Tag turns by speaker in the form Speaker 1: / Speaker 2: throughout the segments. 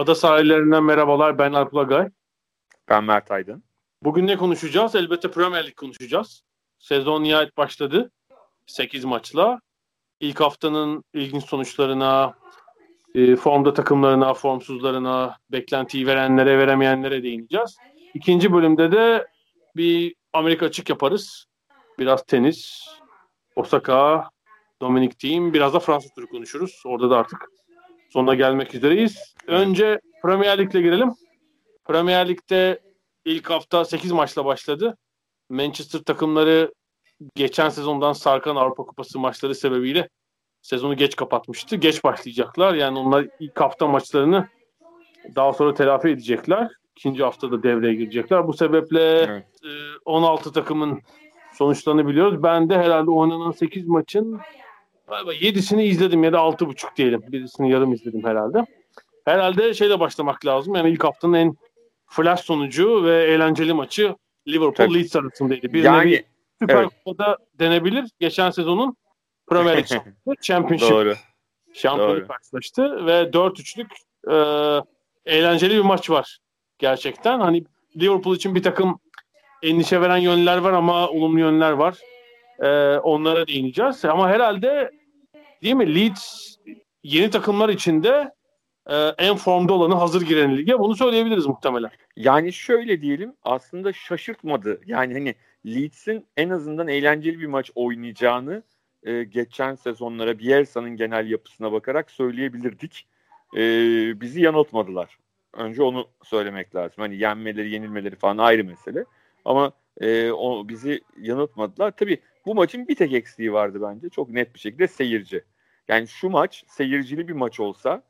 Speaker 1: Ada sahillerinden merhabalar. Ben Alp Ulagay.
Speaker 2: Ben Mert Aydın.
Speaker 1: Bugün ne konuşacağız? Elbette Premier Lig konuşacağız. Sezon nihayet başladı. 8 maçla. İlk haftanın ilginç sonuçlarına, e, formda takımlarına, formsuzlarına, beklentiyi verenlere, veremeyenlere değineceğiz. İkinci bölümde de bir Amerika açık yaparız. Biraz tenis, Osaka, Dominic Thiem, biraz da Fransız turu konuşuruz. Orada da artık sonuna gelmek üzereyiz. Önce Premier Lig'le girelim. Premier Lig'de ilk hafta 8 maçla başladı. Manchester takımları geçen sezondan sarkan Avrupa Kupası maçları sebebiyle sezonu geç kapatmıştı. Geç başlayacaklar. Yani onlar ilk hafta maçlarını daha sonra telafi edecekler. İkinci haftada devreye girecekler. Bu sebeple evet. 16 takımın sonuçlarını biliyoruz. Ben de herhalde oynanan 8 maçın galiba 7'sini izledim ya da 6.5 diyelim. Birisini yarım izledim herhalde. Herhalde şeyle başlamak lazım. Yani ilk haftanın en flash sonucu ve eğlenceli maçı Liverpool Leeds arasındaydı. Bir yani, nevi Süper evet. Kupa'da denebilir. Geçen sezonun Premier League Championship Doğru. şampiyonu karşılaştı ve 4-3'lük e, eğlenceli bir maç var gerçekten. Hani Liverpool için bir takım endişe veren yönler var ama olumlu yönler var. E, onlara değineceğiz. Ama herhalde değil mi Leeds yeni takımlar içinde e, en formda olanı hazır giren lige. Bunu söyleyebiliriz muhtemelen.
Speaker 2: Yani şöyle diyelim aslında şaşırtmadı. Yani hani Leeds'in en azından eğlenceli bir maç oynayacağını e, geçen sezonlara Bielsa'nın genel yapısına bakarak söyleyebilirdik. E, bizi yanıltmadılar. Önce onu söylemek lazım. Hani yenmeleri, yenilmeleri falan ayrı mesele. Ama e, o bizi yanıltmadılar. Tabii bu maçın bir tek eksiği vardı bence. Çok net bir şekilde seyirci. Yani şu maç seyircili bir maç olsa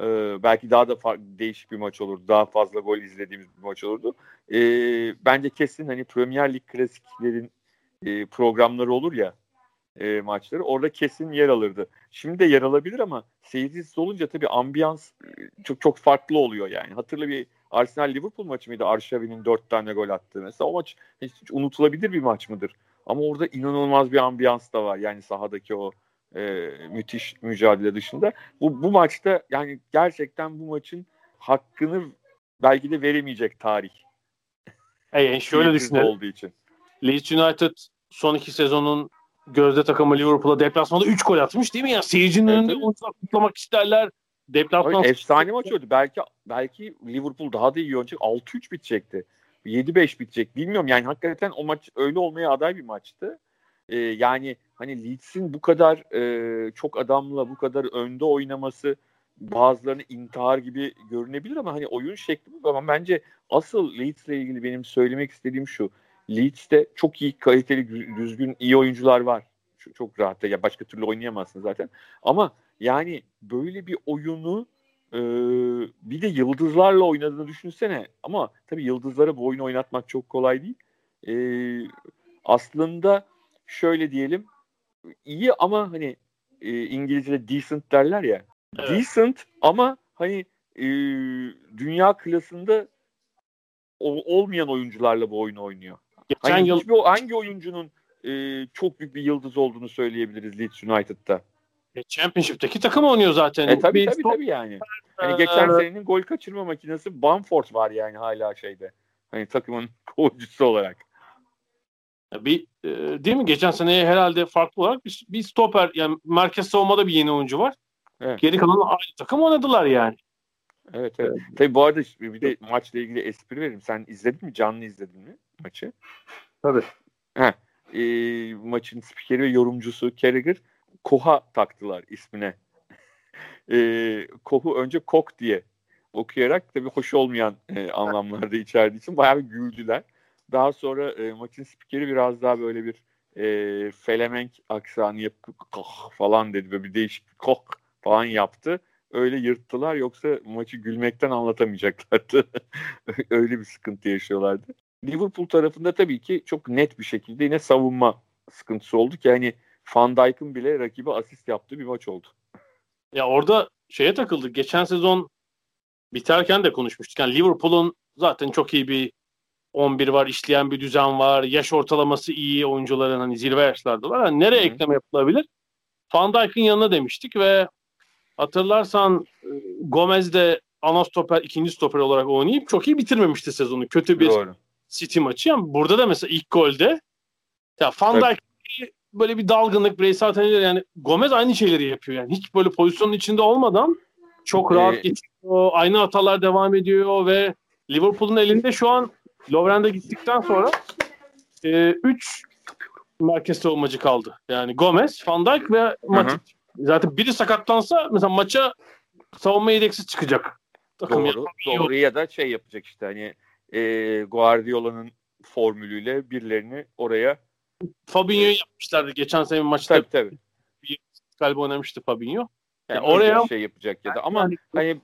Speaker 2: e, belki daha da farklı, değişik bir maç olurdu. Daha fazla gol izlediğimiz bir maç olurdu. E, bence kesin hani Premier Lig klasiklerin e, programları olur ya e, maçları. Orada kesin yer alırdı. Şimdi de yer alabilir ama seyircisiz olunca tabii ambiyans e, çok çok farklı oluyor yani. Hatırla bir Arsenal Liverpool maçı mıydı? Arşavi'nin dört tane gol attığı. Mesela o maç hiç, hiç unutulabilir bir maç mıdır? Ama orada inanılmaz bir ambiyans da var. Yani sahadaki o e, müthiş mücadele dışında. Bu, bu maçta yani gerçekten bu maçın hakkını belki de veremeyecek tarih.
Speaker 1: E, şöyle düşünelim. Olduğu için. Leeds United son iki sezonun gözde takımı Liverpool'a deplasmanda 3 gol atmış değil mi ya? Seyircinin evet, önünde onu kutlamak isterler.
Speaker 2: Deplasman efsane maç oldu. Belki belki Liverpool daha da iyi oynayacak. 6-3 bitecekti. 7-5 bitecek. Bilmiyorum yani hakikaten o maç öyle olmaya aday bir maçtı. Ee, yani hani Leeds'in bu kadar e, çok adamla bu kadar önde oynaması bazılarını intihar gibi görünebilir ama hani oyun şekli bu. Ama bence asıl Leeds'le ilgili benim söylemek istediğim şu. Leeds'te çok iyi, kaliteli, düzgün, iyi oyuncular var. Çok, rahat. Ya başka türlü oynayamazsın zaten. Ama yani böyle bir oyunu e, bir de yıldızlarla oynadığını düşünsene. Ama tabii yıldızlara bu oyunu oynatmak çok kolay değil. E, aslında şöyle diyelim iyi ama hani e, İngilizce'de decent derler ya. Evet. Decent ama hani e, dünya klasında olmayan oyuncularla bu oyunu oynuyor. Geçen hani yıl hiçbir, hangi oyuncunun e, çok büyük bir yıldız olduğunu söyleyebiliriz Leeds United'da?
Speaker 1: E, Championship'teki takım oynuyor zaten.
Speaker 2: E, tabii tabii, tabii yani. Hani geçen ee, senenin gol kaçırma makinesi Bamford var yani hala şeyde. Hani takımın golcüsü olarak.
Speaker 1: Bir e, değil mi? Geçen sene herhalde farklı olarak bir, bir stoper yani merkez savunmada bir yeni oyuncu var. Evet. Geri kalan aynı takım oynadılar yani.
Speaker 2: Evet evet. Tabii bu arada bir de maçla ilgili espri veririm. Sen izledin mi? Canlı izledin mi maçı?
Speaker 1: Tabii.
Speaker 2: Heh. E, maçın spikeri ve yorumcusu Carragher Koha taktılar ismine. e, Kohu önce Kok diye okuyarak tabii hoş olmayan e, anlamlarda içerdiği için bayağı bir güldüler. Daha sonra e, maçın spikeri biraz daha böyle bir e, Felemenk aksanı yapıp koh falan dedi. Böyle bir değişik koh falan yaptı. Öyle yırttılar yoksa maçı gülmekten anlatamayacaklardı. Öyle bir sıkıntı yaşıyorlardı. Liverpool tarafında tabii ki çok net bir şekilde yine savunma sıkıntısı oldu ki hani Van Dijk'ın bile rakibe asist yaptığı bir maç oldu.
Speaker 1: Ya orada şeye takıldı. Geçen sezon biterken de konuşmuştuk. Yani Liverpool'un zaten çok iyi bir 11 var, işleyen bir düzen var. Yaş ortalaması iyi oyuncuların hani zirve yaşlardalar. Yani nereye Hı-hı. ekleme yapılabilir? Van Dijk'ın yanına demiştik ve hatırlarsan e, Gomez de ana stoper, ikinci stoper olarak oynayıp çok iyi bitirmemişti sezonu. Kötü bir Doğru. City maçı. Yani burada da mesela ilk golde ya Van Dijk evet. Böyle bir dalgınlık, bireysel teneller yani Gomez aynı şeyleri yapıyor yani. Hiç böyle pozisyonun içinde olmadan çok rahat ee, geçiyor. Aynı hatalar devam ediyor ve Liverpool'un elinde şu an Lovren'de gittikten sonra 3 e, üç merkez savunmacı kaldı. Yani Gomez, Van Dijk ve Matic. Zaten biri sakatlansa mesela maça savunma yedeksiz çıkacak.
Speaker 2: Takım doğru, doğru ya da şey yapacak işte hani e, Guardiola'nın formülüyle birilerini oraya
Speaker 1: Fabinho'yu yapmışlardı geçen sene maçta.
Speaker 2: Tabii tabii.
Speaker 1: Bir galiba oynamıştı Fabinho.
Speaker 2: Yani e, oraya şey yapacak ya da ama yani, hani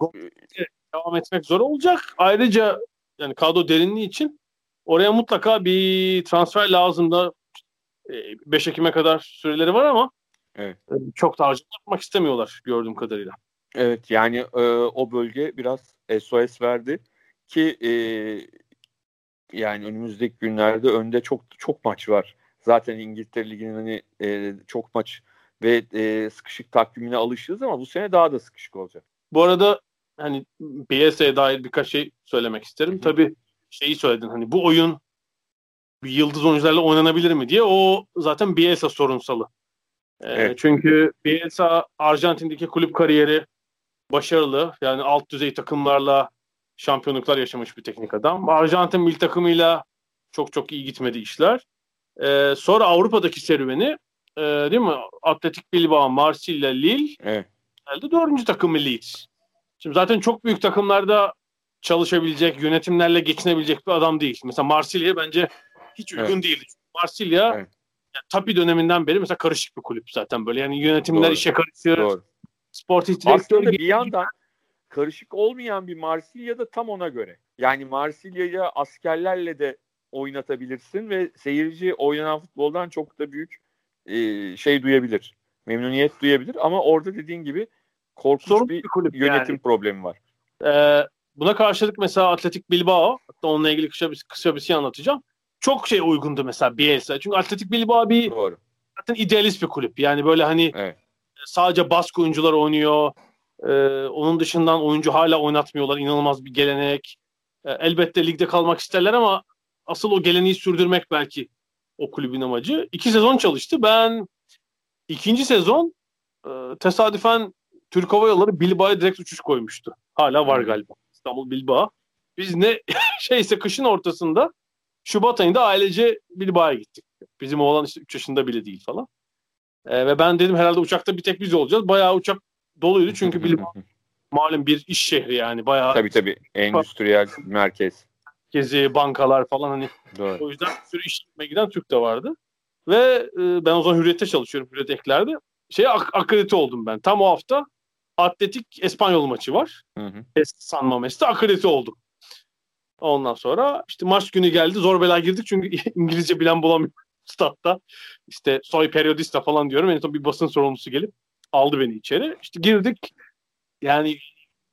Speaker 1: devam etmek zor olacak. Ayrıca yani kadro derinliği için oraya mutlaka bir transfer lazım da 5 e, Ekim'e kadar süreleri var ama evet. E, çok da harcama yapmak istemiyorlar gördüğüm kadarıyla.
Speaker 2: Evet yani e, o bölge biraz SOS verdi ki e, yani önümüzdeki günlerde önde çok çok maç var. Zaten İngiltere Ligi'nin hani e, çok maç ve e, sıkışık takvimine alışırız ama bu sene daha da sıkışık olacak.
Speaker 1: Bu arada hani BS'ye dair birkaç şey söylemek isterim. Hı. Tabii şeyi söyledin hani bu oyun bir yıldız oyuncularla oynanabilir mi diye o zaten Bielsa sorunsalı. Ee, evet. Çünkü Bielsa Arjantin'deki kulüp kariyeri başarılı. Yani alt düzey takımlarla şampiyonluklar yaşamış bir teknik adam. Arjantin milli takımıyla çok çok iyi gitmedi işler. Ee, sonra Avrupa'daki serüveni e, değil mi? Atletik Bilbao, Marsilya, Lille. Evet. Geldi dördüncü takımı Leeds. Şimdi zaten çok büyük takımlarda çalışabilecek, yönetimlerle geçinebilecek bir adam değil. Mesela Marsilya bence hiç uygun evet. değil. Marsilya evet. yani, Tapi döneminden beri mesela karışık bir kulüp zaten böyle. Yani yönetimler Doğru. işe karışır. Doğru.
Speaker 2: Sportif Aslında bir yandan karışık olmayan bir Marsilya da tam ona göre. Yani Marsilya'yı askerlerle de oynatabilirsin ve seyirci oynanan futboldan çok da büyük e, şey duyabilir. Memnuniyet duyabilir ama orada dediğin gibi korkunç Sorun bir, kulüp yönetim yani. problemi var.
Speaker 1: Ee, buna karşılık mesela Atletik Bilbao hatta onunla ilgili kısa bir, kısa bir şey anlatacağım. Çok şey uygundu mesela Bielsa. Çünkü Atletik Bilbao bir Doğru. zaten idealist bir kulüp. Yani böyle hani evet. sadece bask oyuncular oynuyor. Ee, onun dışından oyuncu hala oynatmıyorlar. İnanılmaz bir gelenek. Ee, elbette ligde kalmak isterler ama asıl o geleneği sürdürmek belki o kulübün amacı. İki sezon çalıştı. Ben ikinci sezon e, tesadüfen Türk Hava Yolları Bilbao'ya direkt uçuş koymuştu. Hala var galiba. İstanbul Bilbao. Biz ne şeyse kışın ortasında Şubat ayında ailece Bilbao'ya gittik. Bizim oğlan işte 3 yaşında bile değil falan. E, ve ben dedim herhalde uçakta bir tek biz olacağız. Bayağı uçak doluydu çünkü Bilbao malum bir iş şehri yani bayağı.
Speaker 2: Tabii tabii endüstriyel merkez.
Speaker 1: Gezi, bankalar falan hani. Doğru. O yüzden bir sürü iş yapmaya giden Türk de vardı. Ve e, ben o zaman Hürriyet'te çalışıyorum. Hürriyet eklerde. Şey ak- akredite oldum ben. Tam o hafta Atletik Espanyol maçı var. Hı hı. San Mames'te akredite oldum. Ondan sonra işte maç günü geldi. Zor bela girdik çünkü İngilizce bilen bulamıyor statta. İşte soy periyodista falan diyorum. En son bir basın sorumlusu gelip aldı beni içeri. İşte girdik. Yani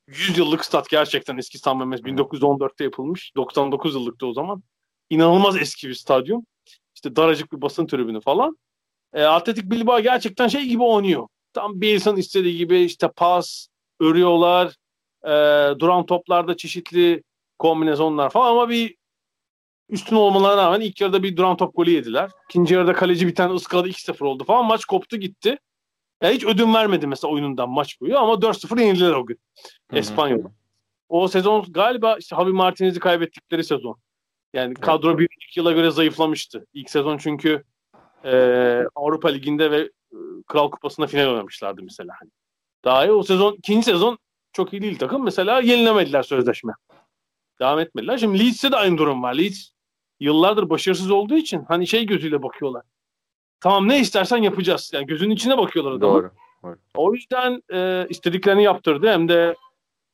Speaker 1: 100 yıllık stat gerçekten eski San Memes 1914'te yapılmış. 99 yıllıkta o zaman. İnanılmaz eski bir stadyum. İşte daracık bir basın tribünü falan. E, Atletik Bilbao gerçekten şey gibi oynuyor. Tam bir insan istediği gibi işte pas, örüyorlar. E, duran toplarda çeşitli kombinasyonlar falan ama bir üstün olmalarına rağmen ilk yarıda bir duran top golü yediler. İkinci yarıda kaleci bir tane ıskaladı 2-0 oldu falan. Maç koptu gitti. Ya hiç ödün vermedi mesela oyunundan maç boyu ama 4-0 yenildiler o gün. Espanyol. O sezon galiba işte Javi Martinez'i kaybettikleri sezon. Yani kadro bir iki yıla göre zayıflamıştı. İlk sezon çünkü e, Avrupa Ligi'nde ve e, Kral Kupası'nda final oynamışlardı mesela. Daha iyi. O sezon, ikinci sezon çok iyi değil takım. Mesela yenilemediler sözleşme. Devam etmediler. Şimdi Leeds'te de aynı durum var. Leeds yıllardır başarısız olduğu için hani şey gözüyle bakıyorlar. Tamam ne istersen yapacağız. Yani gözünün içine bakıyorlar adamı.
Speaker 2: Doğru. Doğru.
Speaker 1: O yüzden e, istediklerini yaptırdı. Hem de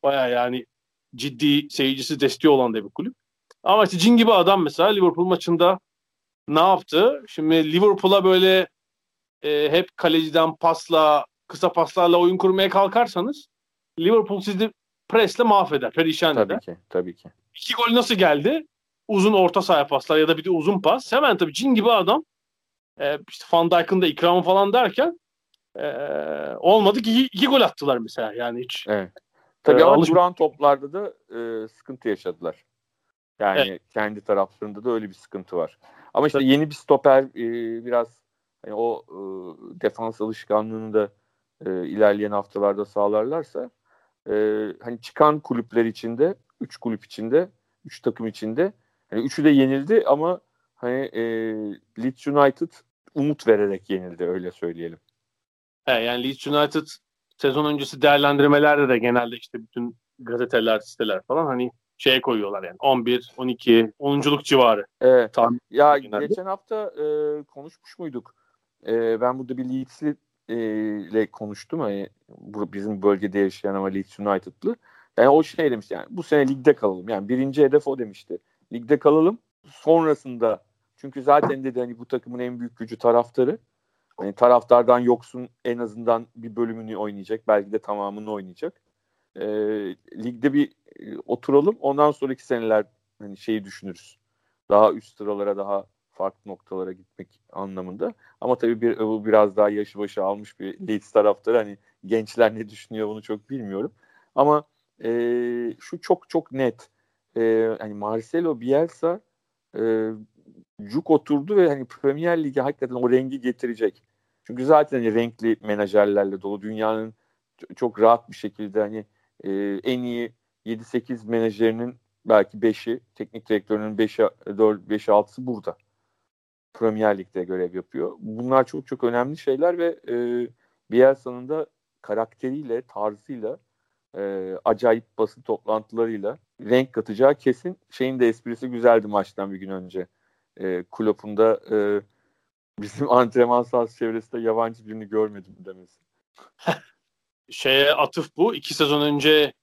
Speaker 1: baya yani ciddi seyircisi desteği olan da bir kulüp. Ama işte cin gibi adam mesela Liverpool maçında ne yaptı? Şimdi Liverpool'a böyle e, hep kaleciden pasla, kısa paslarla oyun kurmaya kalkarsanız Liverpool sizi presle mahveder, perişan
Speaker 2: Tabii
Speaker 1: eder.
Speaker 2: ki. Tabii ki.
Speaker 1: İki gol nasıl geldi? Uzun orta sahaya paslar ya da bir de uzun pas. Hemen tabii cin gibi adam e, işte Van Dijk'ın da ikramı falan derken e, olmadı ki iki, iki gol attılar mesela yani hiç.
Speaker 2: Evet. Tabii
Speaker 1: Ee,
Speaker 2: ama
Speaker 1: alış-
Speaker 2: duran toplarda da e, sıkıntı yaşadılar. Yani kendi taraflarında da öyle bir sıkıntı var. Ama işte
Speaker 1: Tabii.
Speaker 2: yeni bir stoper e, biraz hani o e, defans alışkanlığını da e, ilerleyen haftalarda sağlarlarsa e, hani çıkan kulüpler içinde, üç kulüp içinde, üç takım içinde hani üçü de yenildi ama hani e, Leeds United umut vererek yenildi öyle söyleyelim.
Speaker 1: He, yani Leeds United sezon öncesi değerlendirmelerde de genelde işte bütün gazeteler, siteler falan hani şeye koyuyorlar yani 11, 12, 10'culuk civarı.
Speaker 2: Evet.
Speaker 1: Tahmin
Speaker 2: Ya
Speaker 1: genelde.
Speaker 2: geçen hafta e, konuşmuş muyduk? E, ben burada bir Leeds'li e, ile konuştum. Hani, bu bizim bölgede yaşayan ama Leeds United'lı. Yani o şey demişti yani bu sene ligde kalalım. Yani birinci hedef o demişti. Ligde kalalım. Sonrasında çünkü zaten dedi hani bu takımın en büyük gücü taraftarı. Hani taraftardan yoksun en azından bir bölümünü oynayacak. Belki de tamamını oynayacak. E, ligde bir e, oturalım. Ondan sonraki seneler hani şeyi düşünürüz daha üst sıralara daha farklı noktalara gitmek anlamında. Ama tabii bir, bu biraz daha yaşı başı almış bir Leeds taraftarı. Hani gençler ne düşünüyor bunu çok bilmiyorum. Ama e, şu çok çok net. E, hani Marcelo Bielsa e, cuk oturdu ve hani Premier Lig'e hakikaten o rengi getirecek. Çünkü zaten hani renkli menajerlerle dolu dünyanın çok rahat bir şekilde hani e, en iyi 7-8 menajerinin belki 5'i, teknik direktörünün 5'i, 4, 5'i 6'sı burada. Premier Lig'de görev yapıyor. Bunlar çok çok önemli şeyler ve e, Bielsa'nın da karakteriyle, tarzıyla, e, acayip basın toplantılarıyla renk katacağı kesin. Şeyin de esprisi güzeldi maçtan bir gün önce. E, Klopp'un da e, bizim antrenman sahası çevresinde yabancı birini görmedim demesi.
Speaker 1: Şeye atıf bu. İki sezon önce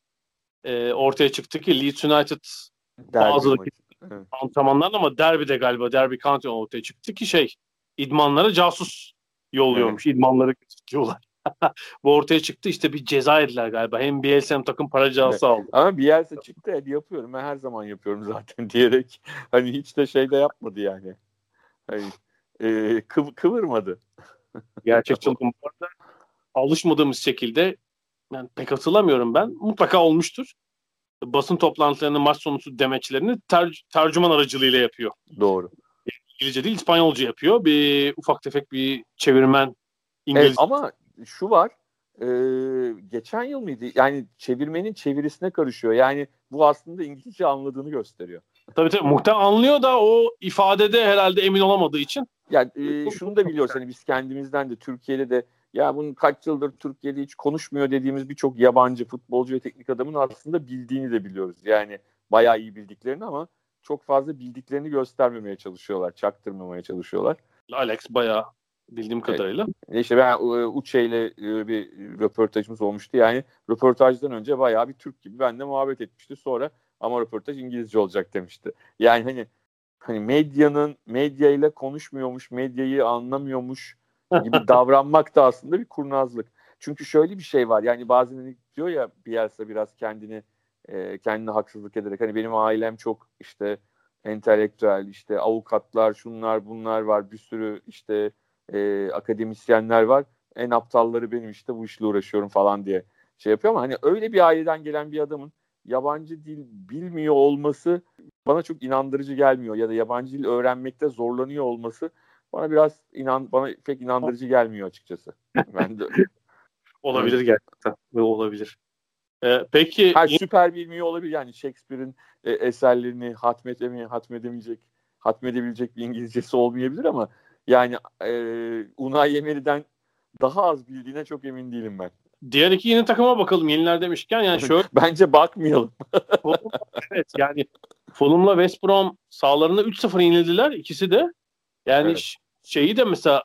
Speaker 1: e, ortaya çıktı ki Leeds United
Speaker 2: Derbi
Speaker 1: Bazı.
Speaker 2: Evet.
Speaker 1: antrenmanlarla ama derbide galiba Derby County ortaya çıktı ki şey idmanlara casus yolluyormuş. İdmanları diyorlar. Bu ortaya çıktı işte bir ceza ediler galiba. Hem Bielsa hem takım para cezası aldı.
Speaker 2: Ama Bielsa çıktı hadi yapıyorum. Ben her zaman yapıyorum zaten diyerek. Hani hiç de şey de yapmadı yani. Hani, e, kıv- kıvırmadı.
Speaker 1: Gerçek çılgın. Bu arada alışmadığımız şekilde yani pek hatırlamıyorum ben. Mutlaka olmuştur. Basın toplantılarını, maç sonucu demeçlerini ter- tercüman aracılığıyla yapıyor.
Speaker 2: Doğru.
Speaker 1: İngilizce değil İspanyolca yapıyor. Bir ufak tefek bir çevirmen İngiliz.
Speaker 2: Evet, ama şu var. e, geçen yıl mıydı? Yani çevirmenin çevirisine karışıyor. Yani bu aslında İngilizce anladığını gösteriyor.
Speaker 1: Tabii tabii muhtemelen anlıyor da o ifadede herhalde emin olamadığı için.
Speaker 2: Yani e, şunu da biliyoruz hani biz kendimizden de Türkiye'de de ya bunun kaç yıldır Türkiye'de hiç konuşmuyor dediğimiz birçok yabancı futbolcu ve teknik adamın aslında bildiğini de biliyoruz. Yani bayağı iyi bildiklerini ama çok fazla bildiklerini göstermemeye çalışıyorlar, çaktırmamaya çalışıyorlar.
Speaker 1: Alex bayağı bildiğim kadarıyla.
Speaker 2: E İşte ben e, Uçe ile e, bir röportajımız olmuştu. Yani röportajdan önce bayağı bir Türk gibi benimle muhabbet etmişti. Sonra ama röportaj İngilizce olacak demişti. Yani hani hani medyanın medya ile konuşmuyormuş, medyayı anlamıyormuş gibi davranmak da aslında bir kurnazlık. Çünkü şöyle bir şey var. Yani bazen hani diyor ya Bielsa biraz kendini e, kendine haksızlık ederek hani benim ailem çok işte entelektüel işte avukatlar şunlar bunlar var bir sürü işte e, akademisyenler var. En aptalları benim işte bu işle uğraşıyorum falan diye şey yapıyor ama hani öyle bir aileden gelen bir adamın yabancı dil bilmiyor olması bana çok inandırıcı gelmiyor ya da yabancı dil öğrenmekte zorlanıyor olması bana biraz inan bana pek inandırıcı gelmiyor açıkçası. Ben de
Speaker 1: Olabilir gerçekten. Olabilir. Ee, peki
Speaker 2: her süper bilmiyor olabilir yani Shakespeare'in e, eserlerini hatmedemeye hatmedemeyecek hatmedebilecek bir İngilizcesi olmayabilir ama yani e, Unai Emery'den daha az bildiğine çok emin değilim ben.
Speaker 1: diğer iki yeni takıma bakalım. Yeniler demişken yani şöyle
Speaker 2: Bence bakmayalım.
Speaker 1: Evet yani Fulham'la West Brom sahalarında 3-0 yenildiler ikisi de. Yani
Speaker 2: Evet.
Speaker 1: şeyi de mesela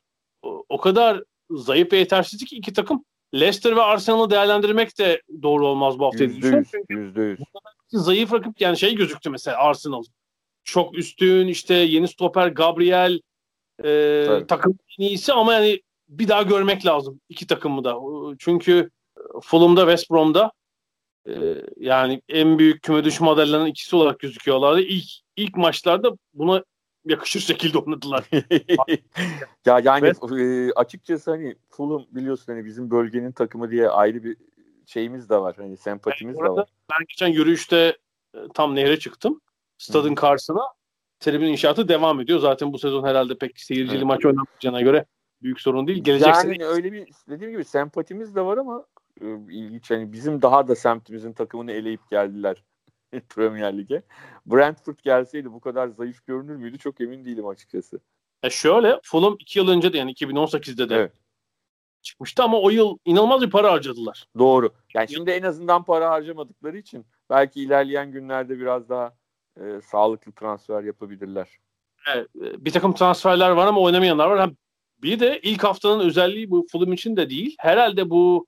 Speaker 1: o, kadar zayıf ve yetersizlik ki iki takım Leicester ve Arsenal'ı değerlendirmek de doğru olmaz bu hafta.
Speaker 2: Yüzde yüz. Yüzde yüz.
Speaker 1: Zayıf rakip yani şey gözüktü mesela Arsenal. Çok üstün işte yeni stoper Gabriel e, takım en iyisi ama yani bir daha görmek lazım iki takımı da. Çünkü Fulham'da West Brom'da e, yani en büyük küme düşme adaylarının ikisi olarak gözüküyorlardı. İlk ilk maçlarda buna yakışır şekilde oynadılar.
Speaker 2: ya yani e, açıkçası hani Fulham biliyorsun hani bizim bölgenin takımı diye ayrı bir şeyimiz de var. Hani sempatimiz yani de var.
Speaker 1: Ben geçen yürüyüşte e, tam nehre çıktım. Stadın Hı. karşısına. Tribün inşaatı devam ediyor. Zaten bu sezon herhalde pek seyircili evet. maç oynamayacağına göre büyük sorun değil. Gelecek
Speaker 2: yani sene... öyle bir dediğim gibi sempatimiz de var ama e, ilginç. Yani bizim daha da semtimizin takımını eleyip geldiler Premier Lig'e. Brentford gelseydi bu kadar zayıf görünür müydü çok emin değilim açıkçası.
Speaker 1: E şöyle Fulham 2 yıl önce de yani 2018'de de evet. çıkmıştı ama o yıl inanılmaz bir para harcadılar.
Speaker 2: Doğru. Yani şimdi en azından para harcamadıkları için belki ilerleyen günlerde biraz daha e, sağlıklı transfer yapabilirler.
Speaker 1: Evet, bir takım transferler var ama oynamayanlar var. Bir de ilk haftanın özelliği bu Fulham için de değil. Herhalde bu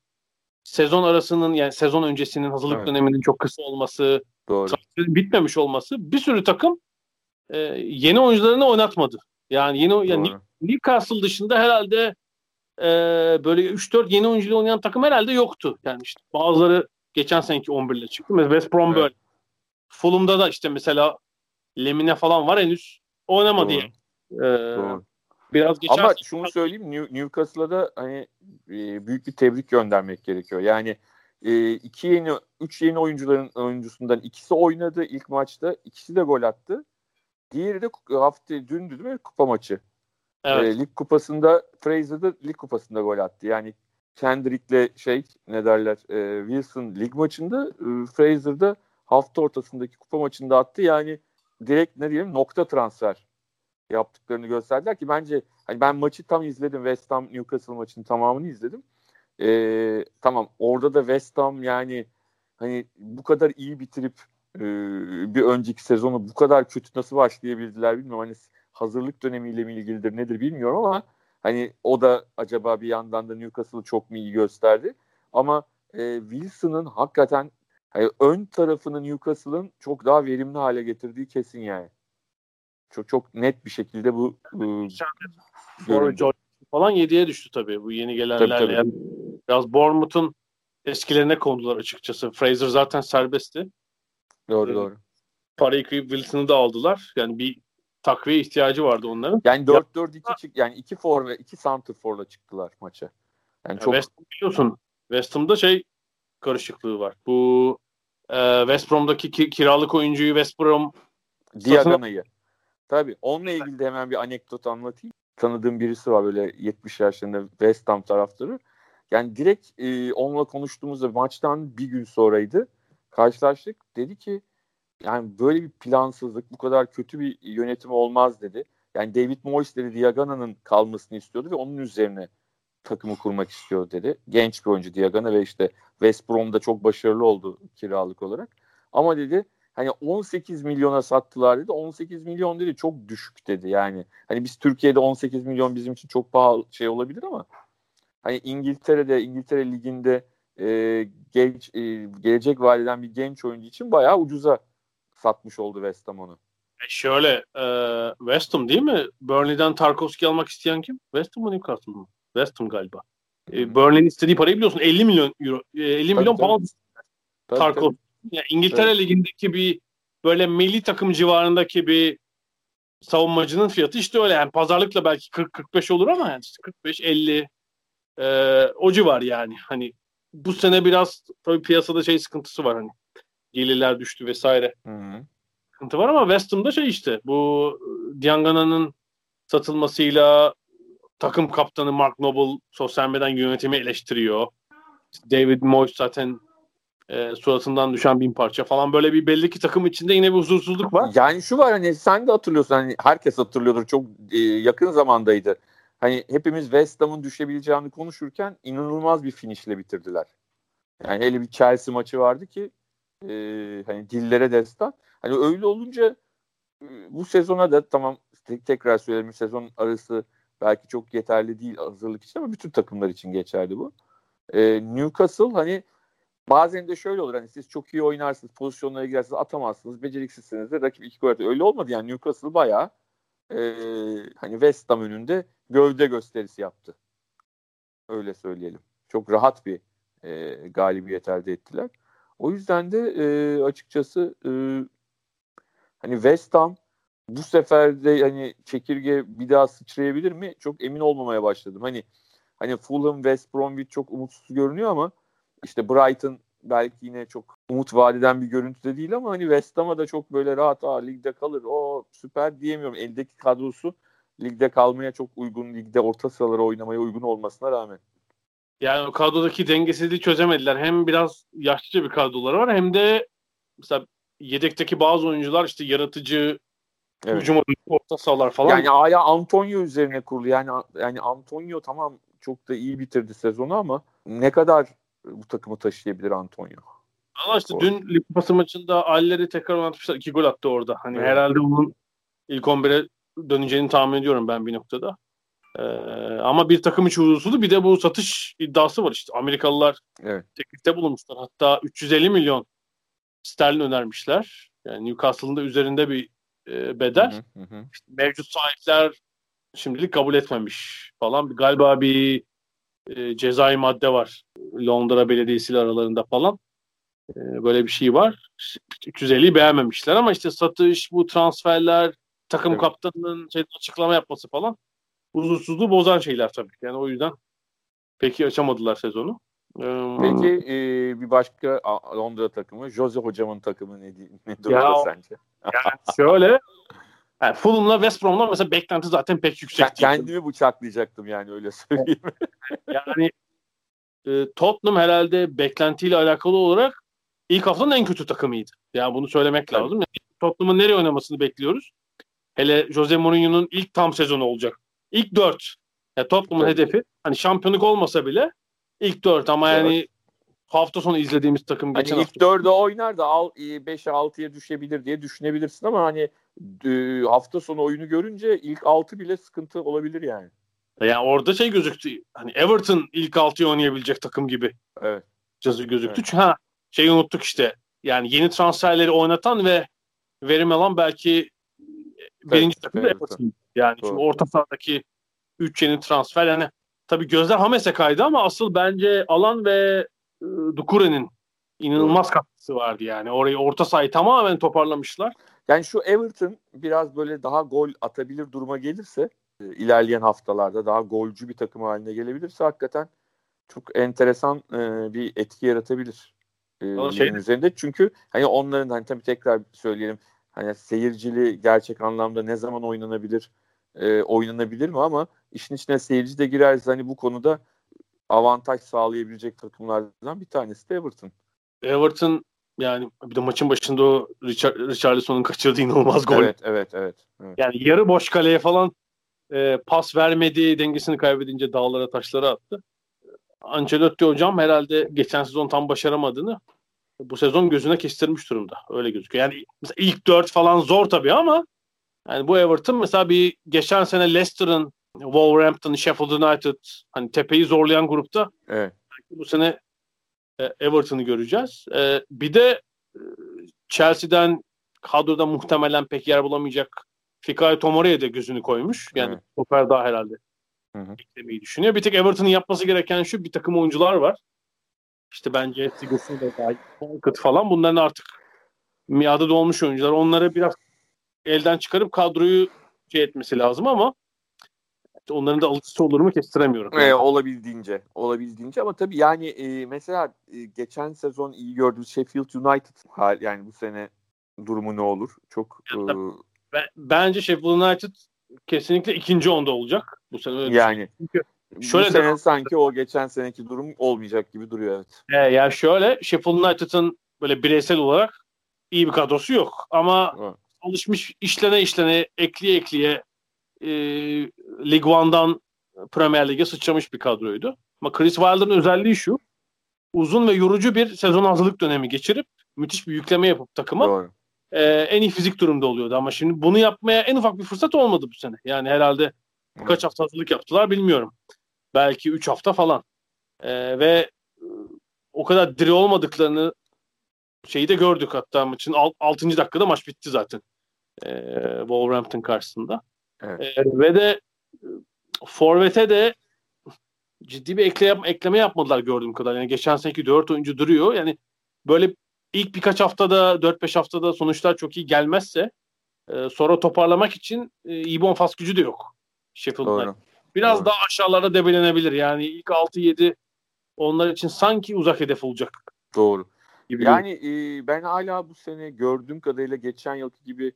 Speaker 1: sezon arasının yani sezon öncesinin hazırlık evet. döneminin çok kısa olması, Doğru. bitmemiş olması bir sürü takım e, yeni oyuncularını oynatmadı. Yani yeni yani Newcastle dışında herhalde e, böyle 3-4 yeni oyuncuyla oynayan takım herhalde yoktu. Yani işte bazıları geçen seneki 11 ile çıktı. Mesela West Brom evet. böyle. Fulham'da da işte mesela Lemine falan var henüz oynamadı Doğru. yani. Ee, Doğru.
Speaker 2: Biraz geçen Ama şunu söyleyeyim New, Newcastle'a da hani e, büyük bir tebrik göndermek gerekiyor. Yani e, iki yeni, üç yeni oyuncuların oyuncusundan ikisi oynadı ilk maçta. ikisi de gol attı. Diğeri de hafta dündü değil mi kupa maçı? Evet. E, lig kupasında Fraser'da lig kupasında gol attı. Yani Kendrick'le şey ne derler e, Wilson lig maçında e, Fraser'da hafta ortasındaki kupa maçında attı. Yani direkt ne diyelim nokta transfer yaptıklarını gösterdiler ki bence hani ben maçı tam izledim West Ham Newcastle maçının tamamını izledim. Ee, tamam orada da West Ham yani hani bu kadar iyi bitirip e, bir önceki sezonu bu kadar kötü nasıl başlayabildiler bilmiyorum. Hani hazırlık dönemiyle mi ilgilidir nedir bilmiyorum ama hani o da acaba bir yandan da Newcastle'ı çok mu iyi gösterdi. Ama e, Wilson'ın hakikaten hani ön tarafını Newcastle'ın çok daha verimli hale getirdiği kesin yani. Çok çok net bir şekilde bu
Speaker 1: Sonra falan 7'ye düştü tabii bu yeni gelenlerle. Tabii, tabii. Biraz Bournemouth'un eskilerine kondular açıkçası. Fraser zaten serbestti.
Speaker 2: Doğru ee, doğru.
Speaker 1: Parayı kıyıp Wilson'ı da aldılar. Yani bir takviye ihtiyacı vardı onların.
Speaker 2: Yani 4-4-2 çık yani 2 for ve 2 center for'la çıktılar maça.
Speaker 1: Yani çok West Ham biliyorsun. West Ham'da şey karışıklığı var. Bu e, West Brom'daki ki, kiralık oyuncuyu West Brom
Speaker 2: Diagona'yı. Tabii. Onunla ilgili de hemen bir anekdot anlatayım. Tanıdığım birisi var böyle 70 yaşlarında West Ham taraftarı. Yani direkt e, onunla konuştuğumuzda maçtan bir gün sonraydı. Karşılaştık. Dedi ki yani böyle bir plansızlık, bu kadar kötü bir yönetim olmaz dedi. Yani David Moyes dedi Diagana'nın kalmasını istiyordu ve onun üzerine takımı kurmak istiyor dedi. Genç bir oyuncu Diagana ve işte West Brom'da çok başarılı oldu kiralık olarak. Ama dedi hani 18 milyona sattılar dedi. 18 milyon dedi çok düşük dedi yani. Hani biz Türkiye'de 18 milyon bizim için çok pahalı şey olabilir ama hani İngiltere'de İngiltere liginde e, genç, e, gelecek vadeden bir genç oyuncu için bayağı ucuza satmış oldu West Ham onu.
Speaker 1: E şöyle e, West Ham değil mi? Burnley'den Tarkovski almak isteyen kim? West Ham mı Newcastle mı? West Ham galiba. E, Burnley'nin istediği parayı biliyorsun 50 milyon euro, 50 tabii, milyon tabii. pound Tarkovski yani İngiltere evet. Ligi'ndeki bir böyle milli takım civarındaki bir savunmacının fiyatı işte öyle. Yani pazarlıkla belki 40-45 olur ama yani işte 45-50 e, o civar yani. Hani bu sene biraz tabii piyasada şey sıkıntısı var hani. Gelirler düştü vesaire. Hı-hı. Sıkıntı var ama West Ham'da şey işte bu Diangana'nın satılmasıyla takım kaptanı Mark Noble sosyal medyadan yönetimi eleştiriyor. David Moyes zaten e, suratından düşen bin parça falan böyle bir belli ki takım içinde yine bir huzursuzluk var.
Speaker 2: Yani şu var hani sen de hatırlıyorsun hani herkes hatırlıyordur çok e, yakın zamandaydı. Hani hepimiz West Ham'ın düşebileceğini konuşurken inanılmaz bir finishle bitirdiler. Yani hele bir Chelsea maçı vardı ki e, hani dillere destan. Hani öyle olunca e, bu sezona da tamam tek, tekrar söyleyelim sezon arası belki çok yeterli değil hazırlık için ama bütün takımlar için geçerli bu. E, Newcastle hani bazen de şöyle olur hani siz çok iyi oynarsınız, pozisyonlara girersiniz, atamazsınız, beceriksizsiniz de rakip iki gol atıyor. Öyle olmadı yani Newcastle bayağı e, hani West Ham önünde gövde gösterisi yaptı. Öyle söyleyelim. Çok rahat bir e, galibiyet elde ettiler. O yüzden de e, açıkçası e, hani West Ham bu sefer de hani çekirge bir daha sıçrayabilir mi? Çok emin olmamaya başladım. Hani hani Fulham, West Bromwich çok umutsuz görünüyor ama işte Brighton belki yine çok umut vadeden bir görüntüde değil ama hani West Ham'a da çok böyle rahat Aa, ligde kalır. O süper diyemiyorum. Eldeki kadrosu ligde kalmaya çok uygun, ligde orta sıralara oynamaya uygun olmasına rağmen.
Speaker 1: Yani o kadrodaki dengesizliği çözemediler. Hem biraz yaşlıca bir kadroları var hem de mesela yedekteki bazı oyuncular işte yaratıcı evet. hücum orta sahalar falan.
Speaker 2: Yani aya Antonio üzerine kurulu. Yani yani Antonio tamam çok da iyi bitirdi sezonu ama ne kadar bu takımı taşıyabilir Antonio?
Speaker 1: Ama işte o. dün Lig Kupası maçında Aller'i tekrar oynatmışlar. iki gol attı orada. Hani evet. herhalde onun ilk 11'e döneceğini tahmin ediyorum ben bir noktada. Ee, ama bir takım içi huzursuzluğu bir de bu satış iddiası var işte. Amerikalılar evet. teklifte bulunmuşlar. Hatta 350 milyon sterlin önermişler. Yani Newcastle'ın da üzerinde bir e, bedel. Hı hı hı. İşte mevcut sahipler şimdilik kabul etmemiş falan. Galiba bir e, cezai madde var. Londra Belediyesi ile aralarında falan. E, böyle bir şey var. 350'yi beğenmemişler ama işte satış, bu transferler, takım evet. kaptanının şey, açıklama yapması falan huzursuzluğu bozan şeyler tabii. Yani o yüzden peki açamadılar sezonu.
Speaker 2: Ee, peki e, bir başka Londra takımı, Jose hocamın takımı ne, ne durumda ya, sence?
Speaker 1: Yani şöyle yani Fulham'la West Brom'la mesela beklenti zaten pek yüksek
Speaker 2: değil. Kendimi bıçaklayacaktım yani öyle söyleyeyim.
Speaker 1: yani e, Tottenham herhalde beklentiyle alakalı olarak ilk haftanın en kötü takımıydı. Yani bunu söylemek evet. lazım. Yani Tottenham'ın nereye oynamasını bekliyoruz? Hele Jose Mourinho'nun ilk tam sezonu olacak. İlk dört. Yani Tottenham'ın hedefi hani şampiyonluk olmasa bile ilk dört ama evet. yani hafta sonu izlediğimiz takım
Speaker 2: hani geçen ilk hafta. dörde oynar da 5'e 6'ya düşebilir diye düşünebilirsin ama hani hafta sonu oyunu görünce ilk 6 bile sıkıntı olabilir yani.
Speaker 1: Yani orada şey gözüktü. Hani Everton ilk 6'yı oynayabilecek takım gibi.
Speaker 2: Evet.
Speaker 1: Cazı gözüktü. Evet. Ha şeyi unuttuk işte. Yani yeni transferleri oynatan ve verim alan belki birinci takım evet, Everton. Yani Doğru. çünkü orta sahadaki 3 yeni transfer yani tabii gözler Hames'e kaydı ama asıl bence Alan ve e, Dukure'nin inanılmaz katkısı vardı yani. Orayı orta sahayı tamamen toparlamışlar.
Speaker 2: Yani şu Everton biraz böyle daha gol atabilir duruma gelirse e, ilerleyen haftalarda daha golcü bir takım haline gelebilirse hakikaten çok enteresan e, bir etki yaratabilir. E, şey... üzerinde. Çünkü hani onların hani tabii tekrar söyleyelim hani seyircili gerçek anlamda ne zaman oynanabilir e, oynanabilir mi ama işin içine seyirci de girerse hani bu konuda avantaj sağlayabilecek takımlardan bir tanesi de Everton.
Speaker 1: Everton yani bir de maçın başında o Richard, Richarlison'un kaçırdığı inanılmaz gol.
Speaker 2: Evet, evet, evet, evet.
Speaker 1: Yani yarı boş kaleye falan e, pas vermedi, dengesini kaybedince dağlara taşlara attı. Ancelotti hocam herhalde geçen sezon tam başaramadığını bu sezon gözüne kestirmiş durumda. Öyle gözüküyor. Yani mesela ilk dört falan zor tabii ama yani bu Everton mesela bir geçen sene Leicester'ın, Wolverhampton, Sheffield United hani tepeyi zorlayan grupta
Speaker 2: evet.
Speaker 1: bu sene e, Everton'ı göreceğiz. E, bir de e, Chelsea'den kadroda muhtemelen pek yer bulamayacak Fikayo Tomore'ye de gözünü koymuş. Yani evet. Daha herhalde beklemeyi düşünüyor. Bir tek Everton'ın yapması gereken şu bir takım oyuncular var. İşte bence Sigurdsson da falan bunların artık miadı dolmuş oyuncular. Onları biraz elden çıkarıp kadroyu şey etmesi lazım ama onların da alıcısı olur mu kestiremiyorum.
Speaker 2: Ee, olabildiğince. Olabildiğince ama tabii yani e, mesela e, geçen sezon iyi gördüğümüz Sheffield United hal yani bu sene durumu ne olur? Çok
Speaker 1: yani, e, ben, bence Sheffield United kesinlikle ikinci onda olacak bu sene öyle
Speaker 2: Yani Çünkü şöyle bu sene de, sanki o geçen seneki durum olmayacak gibi duruyor evet.
Speaker 1: E, yani şöyle Sheffield United'ın böyle bireysel olarak iyi bir kadrosu yok ama evet alışmış işlene işlene ekleye ekleye e, Lig One'dan Premier Lig'e sıçramış bir kadroydu. Ama Chris Wilder'ın özelliği şu. Uzun ve yorucu bir sezon hazırlık dönemi geçirip müthiş bir yükleme yapıp takıma e, en iyi fizik durumda oluyordu. Ama şimdi bunu yapmaya en ufak bir fırsat olmadı bu sene. Yani herhalde Kaç hafta hazırlık yaptılar bilmiyorum. Belki 3 hafta falan. Ee, ve e, o kadar diri olmadıklarını şeyi de gördük hatta maçın 6. dakikada maç bitti zaten. Ee, Wolverhampton karşısında. Evet. Ee, ve de e, Forvet'e de ciddi bir ekle, ekleme yapmadılar gördüğüm kadar. Yani geçen seneki 4 oyuncu duruyor. Yani böyle ilk birkaç haftada 4-5 haftada sonuçlar çok iyi gelmezse e, sonra toparlamak için e, iyi bonfas gücü de yok. Sheffield'da. Biraz Doğru. daha aşağılarda debelenebilir. Yani ilk 6-7 onlar için sanki uzak hedef olacak.
Speaker 2: Doğru. Gibi yani e, ben hala bu sene gördüğüm kadarıyla geçen yılki gibi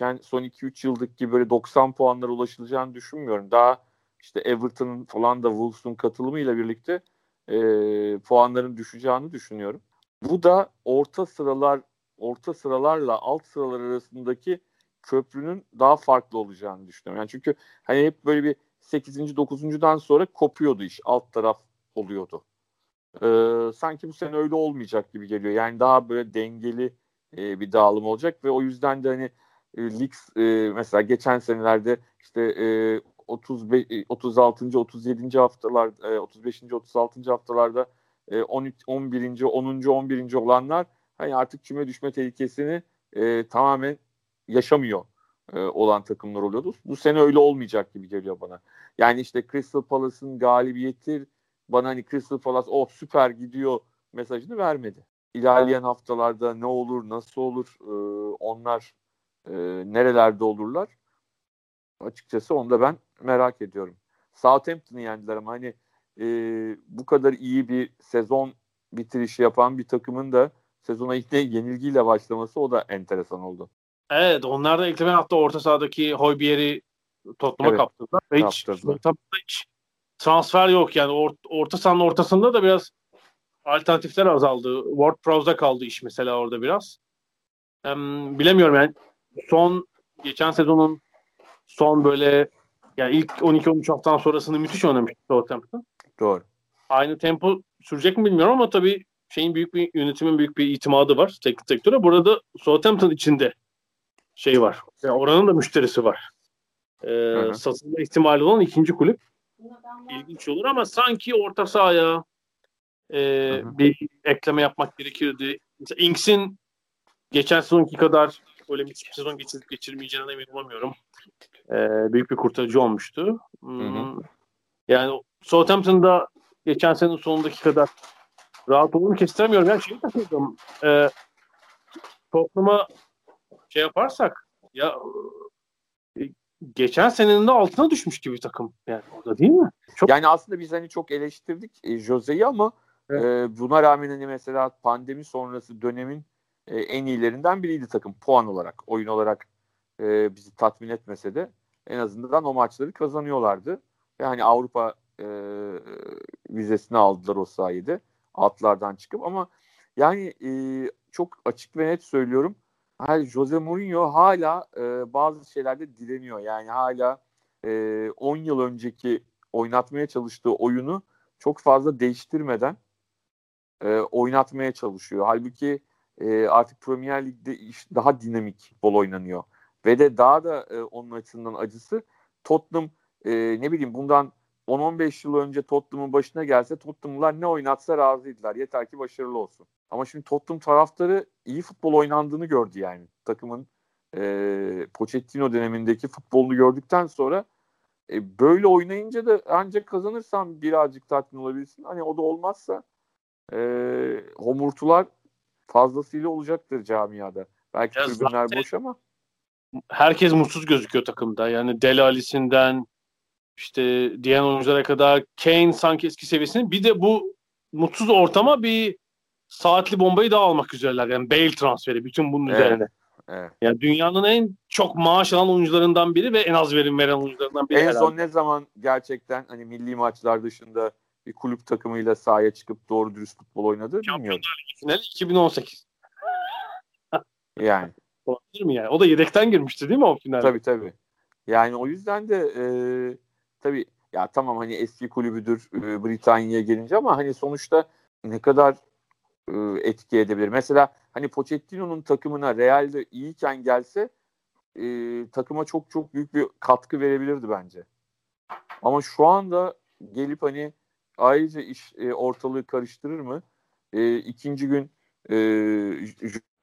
Speaker 2: yani son 2-3 yıllık gibi böyle 90 puanlara ulaşılacağını düşünmüyorum. Daha işte Everton'ın falan da Wolves'un katılımıyla birlikte e, puanların düşeceğini düşünüyorum. Bu da orta sıralar orta sıralarla alt sıralar arasındaki köprünün daha farklı olacağını düşünüyorum. Yani çünkü hani hep böyle bir 8. 9.dan sonra kopuyordu iş. Alt taraf oluyordu. Ee, sanki bu sene öyle olmayacak gibi geliyor. Yani daha böyle dengeli e, bir dağılım olacak ve o yüzden de hani e, lig e, mesela geçen senelerde işte e, 35 36. 37. haftalar e, 35. 36. haftalarda e, 13 11. 10. 11. olanlar hani artık küme düşme tehlikesini e, tamamen yaşamıyor e, olan takımlar oluyordu. Bu sene öyle olmayacak gibi geliyor bana. Yani işte Crystal Palace'ın galibiyeti bana hani Crystal Palace oh süper gidiyor mesajını vermedi. İlerleyen haftalarda ne olur, nasıl olur, e, onlar e, nerelerde olurlar açıkçası onu da ben merak ediyorum. Southampton'ı yendiler ama hani e, bu kadar iyi bir sezon bitirişi yapan bir takımın da sezona yine yenilgiyle başlaması o da enteresan oldu.
Speaker 1: Evet onlar da ekleme hatta orta sahadaki Hoybier'i Tottenham'a evet, kaptırdılar. Ve hiç, hiç transfer yok yani or, orta sahanın ortasında da biraz alternatifler azaldı. Ward Prowse'da kaldı iş mesela orada biraz. Um, bilemiyorum yani son geçen sezonun son böyle yani ilk 12-13 haftadan sonrasını müthiş oynamış Southampton.
Speaker 2: Doğru.
Speaker 1: Aynı tempo sürecek mi bilmiyorum ama tabii şeyin büyük bir yönetimin büyük bir itimadı var teknik sektöre. Burada Southampton içinde şey var. Yani oranın da müşterisi var. Ee, satılma ihtimali olan ikinci kulüp. İlginç olur ama sanki orta sahaya e, bir ekleme yapmak gerekirdi. Mesela Inks'in geçen sezonki kadar böyle bir sezon geçirip geçirmeyeceğine emin olamıyorum. Ee, büyük bir kurtarıcı olmuştu. Hmm. Yani Southampton'da geçen senenin sonundaki kadar rahat olduğunu kestiremiyorum. Yani şeyi takıldım. Ee, topluma şey yaparsak ya e, geçen senenin de altına düşmüş gibi bir takım. Yani orada değil mi?
Speaker 2: Çok... Yani aslında biz hani çok eleştirdik e, Jose'yi ama evet. e, buna rağmen hani mesela pandemi sonrası dönemin e, en iyilerinden biriydi takım puan olarak, oyun olarak e, bizi tatmin etmese de en azından o maçları kazanıyorlardı. Ve hani Avrupa e, vizesini aldılar o sayede altlardan çıkıp ama yani e, çok açık ve net söylüyorum. Hani Jose Mourinho hala e, bazı şeylerde direniyor. Yani hala e, 10 yıl önceki oynatmaya çalıştığı oyunu çok fazla değiştirmeden e, oynatmaya çalışıyor. Halbuki e, artık Premier Lig'de iş daha dinamik futbol oynanıyor. Ve de daha da e, onun açısından acısı Tottenham e, ne bileyim bundan 10-15 yıl önce Tottenham'ın başına gelse Tottenham'lar ne oynatsa razıydılar. Yeter ki başarılı olsun. Ama şimdi Tottenham taraftarı iyi futbol oynandığını gördü yani. Takımın e, Pochettino dönemindeki futbolunu gördükten sonra e, böyle oynayınca da ancak kazanırsan birazcık tatmin olabilirsin. Hani o da olmazsa e, homurtular fazlasıyla olacaktır camiada. Belki ya tribünler boş ama.
Speaker 1: Herkes mutsuz gözüküyor takımda. Yani Deli Ali'sinden işte diğer oyunculara kadar Kane sanki eski seviyesinde. Bir de bu mutsuz ortama bir saatli bombayı daha almak üzereler. Yani Bale transferi bütün bunun evet. üzerine. Evet. Yani dünyanın en çok maaş alan oyuncularından biri ve en az verim veren oyuncularından biri.
Speaker 2: En herhalde. son ne zaman gerçekten hani milli maçlar dışında bir kulüp takımıyla sahaya çıkıp doğru dürüst futbol oynadı bilmiyorum.
Speaker 1: Finali 2018.
Speaker 2: yani.
Speaker 1: Olabilir mi yani? O da yedekten girmişti değil mi o finalde?
Speaker 2: Tabii tabii. Yani o yüzden de e, tabii ya tamam hani eski kulübüdür e, Britanya'ya gelince ama hani sonuçta ne kadar e, etki edebilir. Mesela hani Pochettino'nun takımına Real'de iyiyken gelse e, takıma çok çok büyük bir katkı verebilirdi bence. Ama şu anda gelip hani ayrıca iş e, ortalığı karıştırır mı? E, ikinci gün e,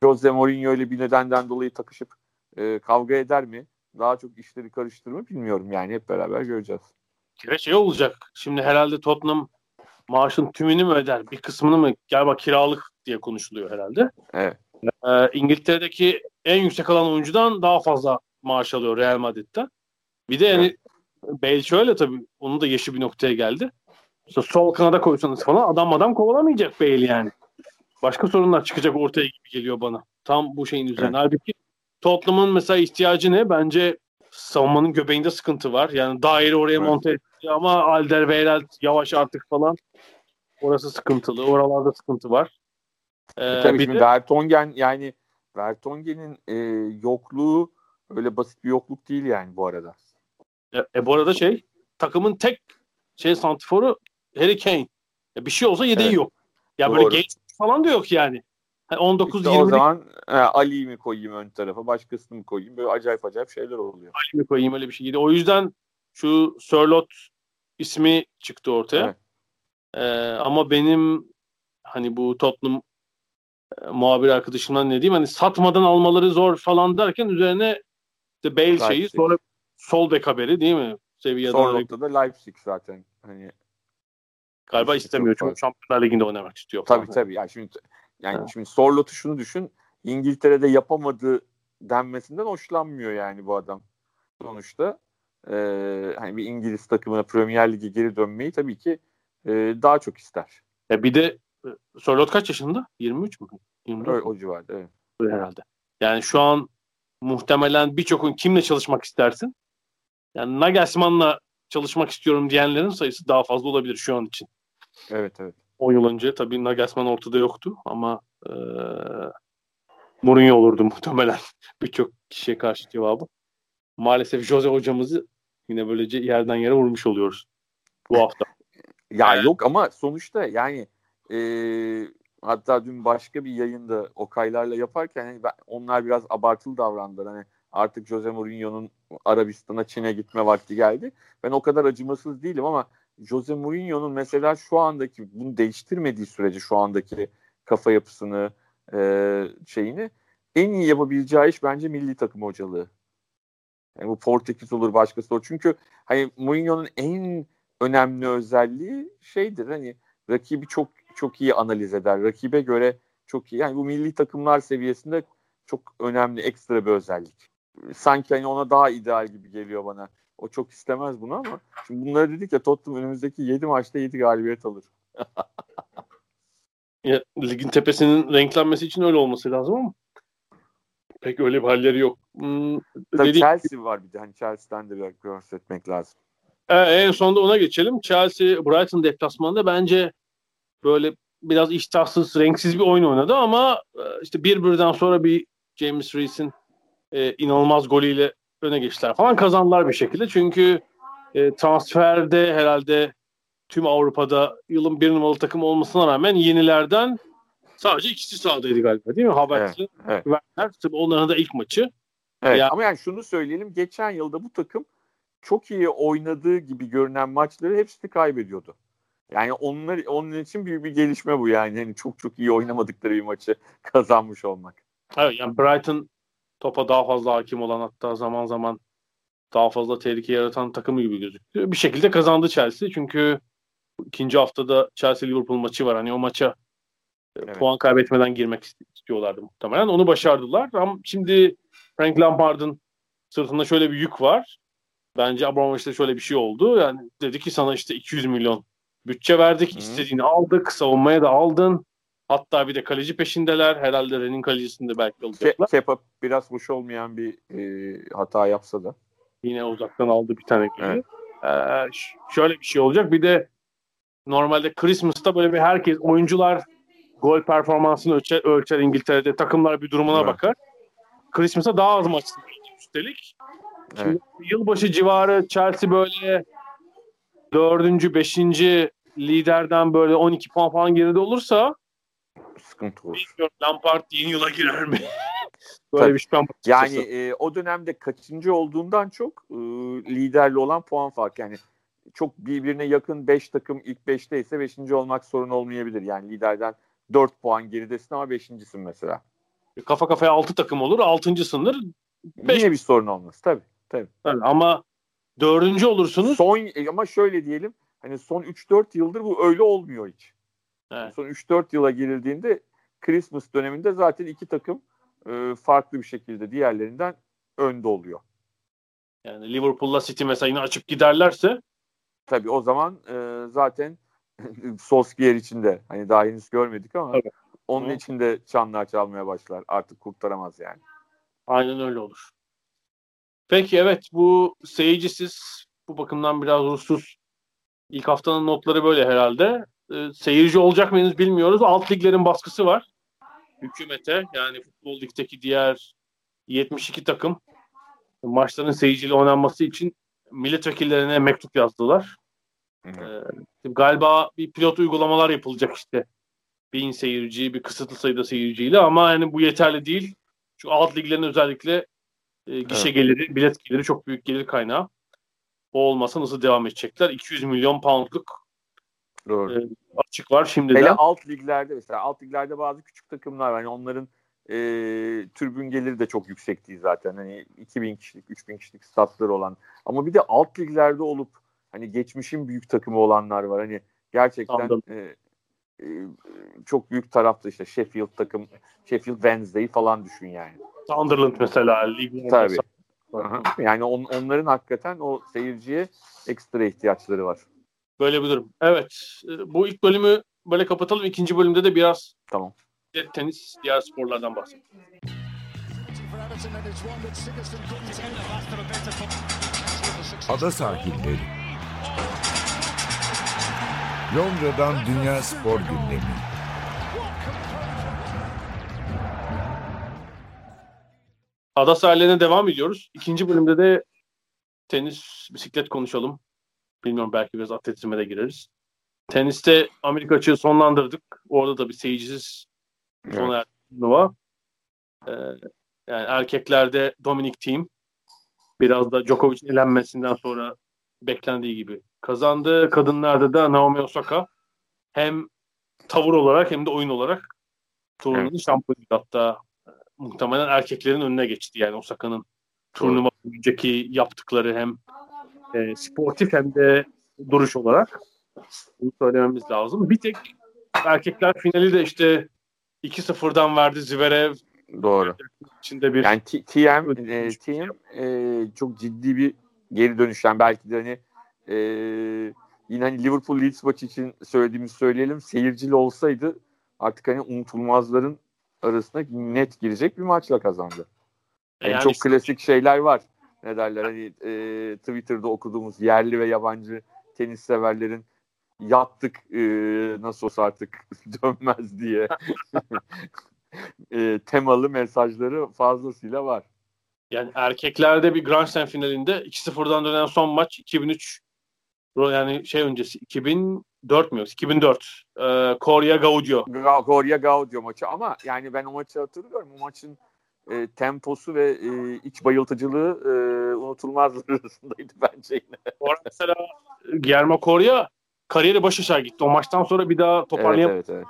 Speaker 2: Jose Mourinho ile bir nedenden dolayı takışıp e, kavga eder mi? Daha çok işleri karıştırır mı bilmiyorum yani hep beraber göreceğiz.
Speaker 1: Ve şey olacak. Şimdi herhalde Tottenham maaşın tümünü mü öder? Bir kısmını mı? Galiba kiralık diye konuşuluyor herhalde.
Speaker 2: Evet.
Speaker 1: Ee, İngiltere'deki en yüksek alan oyuncudan daha fazla maaş alıyor Real Madrid'den. Bir de yani evet. Bale şöyle tabii onun da yaşı bir noktaya geldi. İşte sol kanada koysanız falan adam adam kovalamayacak Bale yani. Başka sorunlar çıkacak ortaya gibi geliyor bana. Tam bu şeyin üzerine. Evet. Halbuki Tottenham'ın mesela ihtiyacı ne? Bence savunmanın göbeğinde sıkıntı var. Yani daire oraya evet. monte etti ama Alderweireld yavaş artık falan. Orası sıkıntılı. Oralarda sıkıntı var.
Speaker 2: Ee, e tabii bir şimdi de... Vertonghen yani Vertonghen'in e, yokluğu öyle basit bir yokluk değil yani bu arada.
Speaker 1: E, e bu arada şey takımın tek şey santiforu Harry Kane. E, bir şey olsa yedeği evet. yok. Ya Doğru. böyle genç falan da yok yani. 19 işte
Speaker 2: 20 O zaman e, Ali'yi mi koyayım ön tarafa, başkasını mı koyayım? Böyle acayip acayip şeyler oluyor.
Speaker 1: Ali mi koyayım öyle bir şey. O yüzden şu Sörlot ismi çıktı ortaya. Evet. Ee, ama benim hani bu Tottenham e, muhabir arkadaşımdan ne diyeyim hani satmadan almaları zor falan derken üzerine işte Bale Leipzig. şeyi sonra sol bek haberi değil mi?
Speaker 2: Sevilla'dan Son da Leipzig zaten. Hani
Speaker 1: Galiba istemiyor çünkü Şampiyonlar Ligi'nde oynamak istiyor.
Speaker 2: Tabii falan. tabii. Yani şimdi yani evet. şimdi Sorlot'u şunu düşün. İngiltere'de yapamadığı denmesinden hoşlanmıyor yani bu adam. Sonuçta e, hani bir İngiliz takımına Premier Lig'e geri dönmeyi tabii ki e, daha çok ister.
Speaker 1: Ya bir de e, Sorlot kaç yaşında? 23 mü?
Speaker 2: 24 o, o civarda evet.
Speaker 1: Herhalde. Yani şu an muhtemelen birçokun kimle çalışmak istersin? Yani Nagelsmann'la çalışmak istiyorum diyenlerin sayısı daha fazla olabilir şu an için.
Speaker 2: Evet evet.
Speaker 1: 10 yıl önce tabii Nagelsmann ortada yoktu ama e, Mourinho olurdu muhtemelen birçok kişiye karşı cevabı. Maalesef Jose hocamızı yine böylece yerden yere vurmuş oluyoruz bu hafta.
Speaker 2: ya evet. yok ama sonuçta yani e, hatta dün başka bir yayında Okaylarla yaparken hani ben, onlar biraz abartılı davrandılar. Hani artık Jose Mourinho'nun Arabistan'a Çin'e gitme vakti geldi. Ben o kadar acımasız değilim ama Jose Mourinho'nun mesela şu andaki bunu değiştirmediği sürece şu andaki kafa yapısını e, şeyini en iyi yapabileceği iş bence milli takım hocalığı. Yani bu Portekiz olur başkası olur. Çünkü hani Mourinho'nun en önemli özelliği şeydir hani rakibi çok çok iyi analiz eder. Rakibe göre çok iyi. Yani bu milli takımlar seviyesinde çok önemli ekstra bir özellik. Sanki hani ona daha ideal gibi geliyor bana. O çok istemez bunu ama şimdi bunları dedik ya Tottenham önümüzdeki 7 maçta 7 galibiyet alır.
Speaker 1: ya, ligin tepesinin renklenmesi için öyle olması lazım ama pek öyle bir halleri yok.
Speaker 2: Hmm, Tabii dedik... Chelsea var bir de. Hani Chelsea'den de bir bahsetmek lazım.
Speaker 1: Ee, en sonunda ona geçelim. Chelsea Brighton deplasmanında bence böyle biraz iştahsız, renksiz bir oyun oynadı ama e, işte bir birden sonra bir James Reese'in e, inanılmaz golüyle öne geçtiler falan kazandılar bir şekilde. Çünkü e, transferde herhalde tüm Avrupa'da yılın bir numaralı takım olmasına rağmen yenilerden sadece ikisi sahadaydı galiba değil mi? Havertz'le evet, evet. Werner. Tabii onların da ilk maçı.
Speaker 2: Evet yani, ama yani şunu söyleyelim. Geçen yılda bu takım çok iyi oynadığı gibi görünen maçları hepsini kaybediyordu. Yani onlar onun için büyük bir gelişme bu yani. yani çok çok iyi oynamadıkları bir maçı kazanmış olmak.
Speaker 1: Evet yani Brighton topa daha fazla hakim olan hatta zaman zaman daha fazla tehlike yaratan takımı gibi gözüküyor. Bir şekilde kazandı Chelsea çünkü ikinci haftada Chelsea Liverpool maçı var. Hani o maça e, evet. puan kaybetmeden girmek istiyorlardı muhtemelen. Onu başardılar. Ama şimdi Frank Lampard'ın sırtında şöyle bir yük var. Bence Abramovich'te şöyle bir şey oldu. Yani dedi ki sana işte 200 milyon bütçe verdik. Hı. istediğini aldık. Savunmaya da aldın. Hatta bir de kaleci peşindeler. Herhalde Ren'in kalecisini de belki alacaklar.
Speaker 2: Ke Kepa biraz hoş olmayan bir e, hata yapsa da.
Speaker 1: Yine uzaktan aldı bir tane golü. Evet. Ee, şöyle bir şey olacak. Bir de normalde Christmas'ta böyle bir herkes oyuncular gol performansını ölçer, ölçer İngiltere'de. Takımlar bir durumuna evet. bakar. Christmas'a daha az maç üstelik. Şimdi evet. yılbaşı civarı Chelsea böyle dördüncü, beşinci liderden böyle 12 puan falan geride olursa
Speaker 2: sıkıntı olur.
Speaker 1: Bilmiyorum Lampard yeni yıla girer mi?
Speaker 2: Böyle Tabii. bir şüphem Yani e, o dönemde kaçıncı olduğundan çok e, liderli olan puan farkı. Yani çok birbirine yakın 5 takım ilk 5'te ise 5. olmak sorun olmayabilir. Yani liderden 4 puan geridesin ama 5.sin mesela.
Speaker 1: Kafa kafaya 6 takım olur. 6. sınır
Speaker 2: Beş... Yine bir sorun olmaz tabii. tabii.
Speaker 1: tabii ama dördüncü olursunuz.
Speaker 2: Son e, ama şöyle diyelim hani son 3-4 yıldır bu öyle olmuyor hiç. Evet. Son 3-4 yıla girildiğinde Christmas döneminde zaten iki takım e, farklı bir şekilde diğerlerinden önde oluyor.
Speaker 1: Yani Liverpool'la City mesela yine açıp giderlerse
Speaker 2: tabii o zaman e, zaten Solskjaer için de hani daha henüz görmedik ama tabii. onun Hı. için de çanlar çalmaya başlar. Artık kurtaramaz yani.
Speaker 1: Aynen öyle olur. Peki evet bu seyircisiz bu bakımdan biraz ruhsuz ilk haftanın notları böyle herhalde. Ee, seyirci olacak mıyız bilmiyoruz. Alt liglerin baskısı var. Hükümete yani futbol ligdeki diğer 72 takım maçların seyirciyle oynanması için milletvekillerine mektup yazdılar. Ee, galiba bir pilot uygulamalar yapılacak işte. Bin seyirci, bir kısıtlı sayıda seyirciyle ama yani bu yeterli değil. Çünkü alt liglerin özellikle e, gişe evet. geliri, bilet geliri çok büyük gelir kaynağı. O olmasa nasıl devam edecekler? 200 milyon poundluk Doğru. E, açık var şimdi
Speaker 2: Hele alt liglerde mesela alt liglerde bazı küçük takımlar var. Yani onların e, türbün geliri de çok yüksek değil zaten. Hani 2000 kişilik, 3000 kişilik statları olan. Ama bir de alt liglerde olup hani geçmişin büyük takımı olanlar var. Hani gerçekten e, e, çok büyük tarafta işte Sheffield takım, Sheffield Wednesday'i falan düşün yani.
Speaker 1: Sunderland mesela lig
Speaker 2: Tabii. Yani on, onların hakikaten o seyirciye ekstra ihtiyaçları var.
Speaker 1: Böyle bir durum. Evet. E, bu ilk bölümü böyle kapatalım. İkinci bölümde de biraz
Speaker 2: tamam.
Speaker 1: tenis, diğer sporlardan bahsedelim.
Speaker 3: Ada sahilleri. Londra'dan Dünya Spor Gündemi.
Speaker 1: Ada sahillerine devam ediyoruz. İkinci bölümde de tenis, bisiklet konuşalım. Bilmiyorum belki biraz atletizme de gireriz. Teniste Amerika açığı sonlandırdık. Orada da bir seyircisiz sona evet. Ee, yani erkeklerde Dominic Thiem biraz da Djokovic'in elenmesinden sonra beklendiği gibi kazandı. Kadınlarda da Naomi Osaka hem tavır olarak hem de oyun olarak turnuvanın evet. şampiyonu hatta e, muhtemelen erkeklerin önüne geçti. Yani Osaka'nın turnuva önceki yaptıkları hem e, sportif hem de duruş olarak bunu söylememiz lazım. Bir tek erkekler finali de işte 2-0'dan verdi Zverev.
Speaker 2: Doğru. İçinde bir yani TM e, TM e, çok ciddi bir geri dönüşten belki de hani e, yine hani Liverpool Leeds maçı için söylediğimizi söyleyelim. Seyircili olsaydı artık hani unutulmazların arasına net girecek bir maçla kazandı. Yani, yani çok işte, klasik şeyler var. Ne derler hani e, Twitter'da okuduğumuz yerli ve yabancı tenis severlerin yattık e, nasıl olsa artık dönmez diye e, temalı mesajları fazlasıyla var.
Speaker 1: Yani erkeklerde bir Grand Slam finalinde 2-0'dan dönen son maç 2003 yani şey öncesi 2004 mü? 2004. Ee, Korea Gaudio.
Speaker 2: Korea Gaudio maçı ama yani ben o maçı hatırlıyorum. O maçın e, temposu ve e, iç bayıltıcılığı e, unutulmazlar arasındaydı bence yine.
Speaker 1: Mesela Guillermo Korea kariyeri baş aşağı gitti. O maçtan sonra bir daha toparlayamadı. Evet, evet,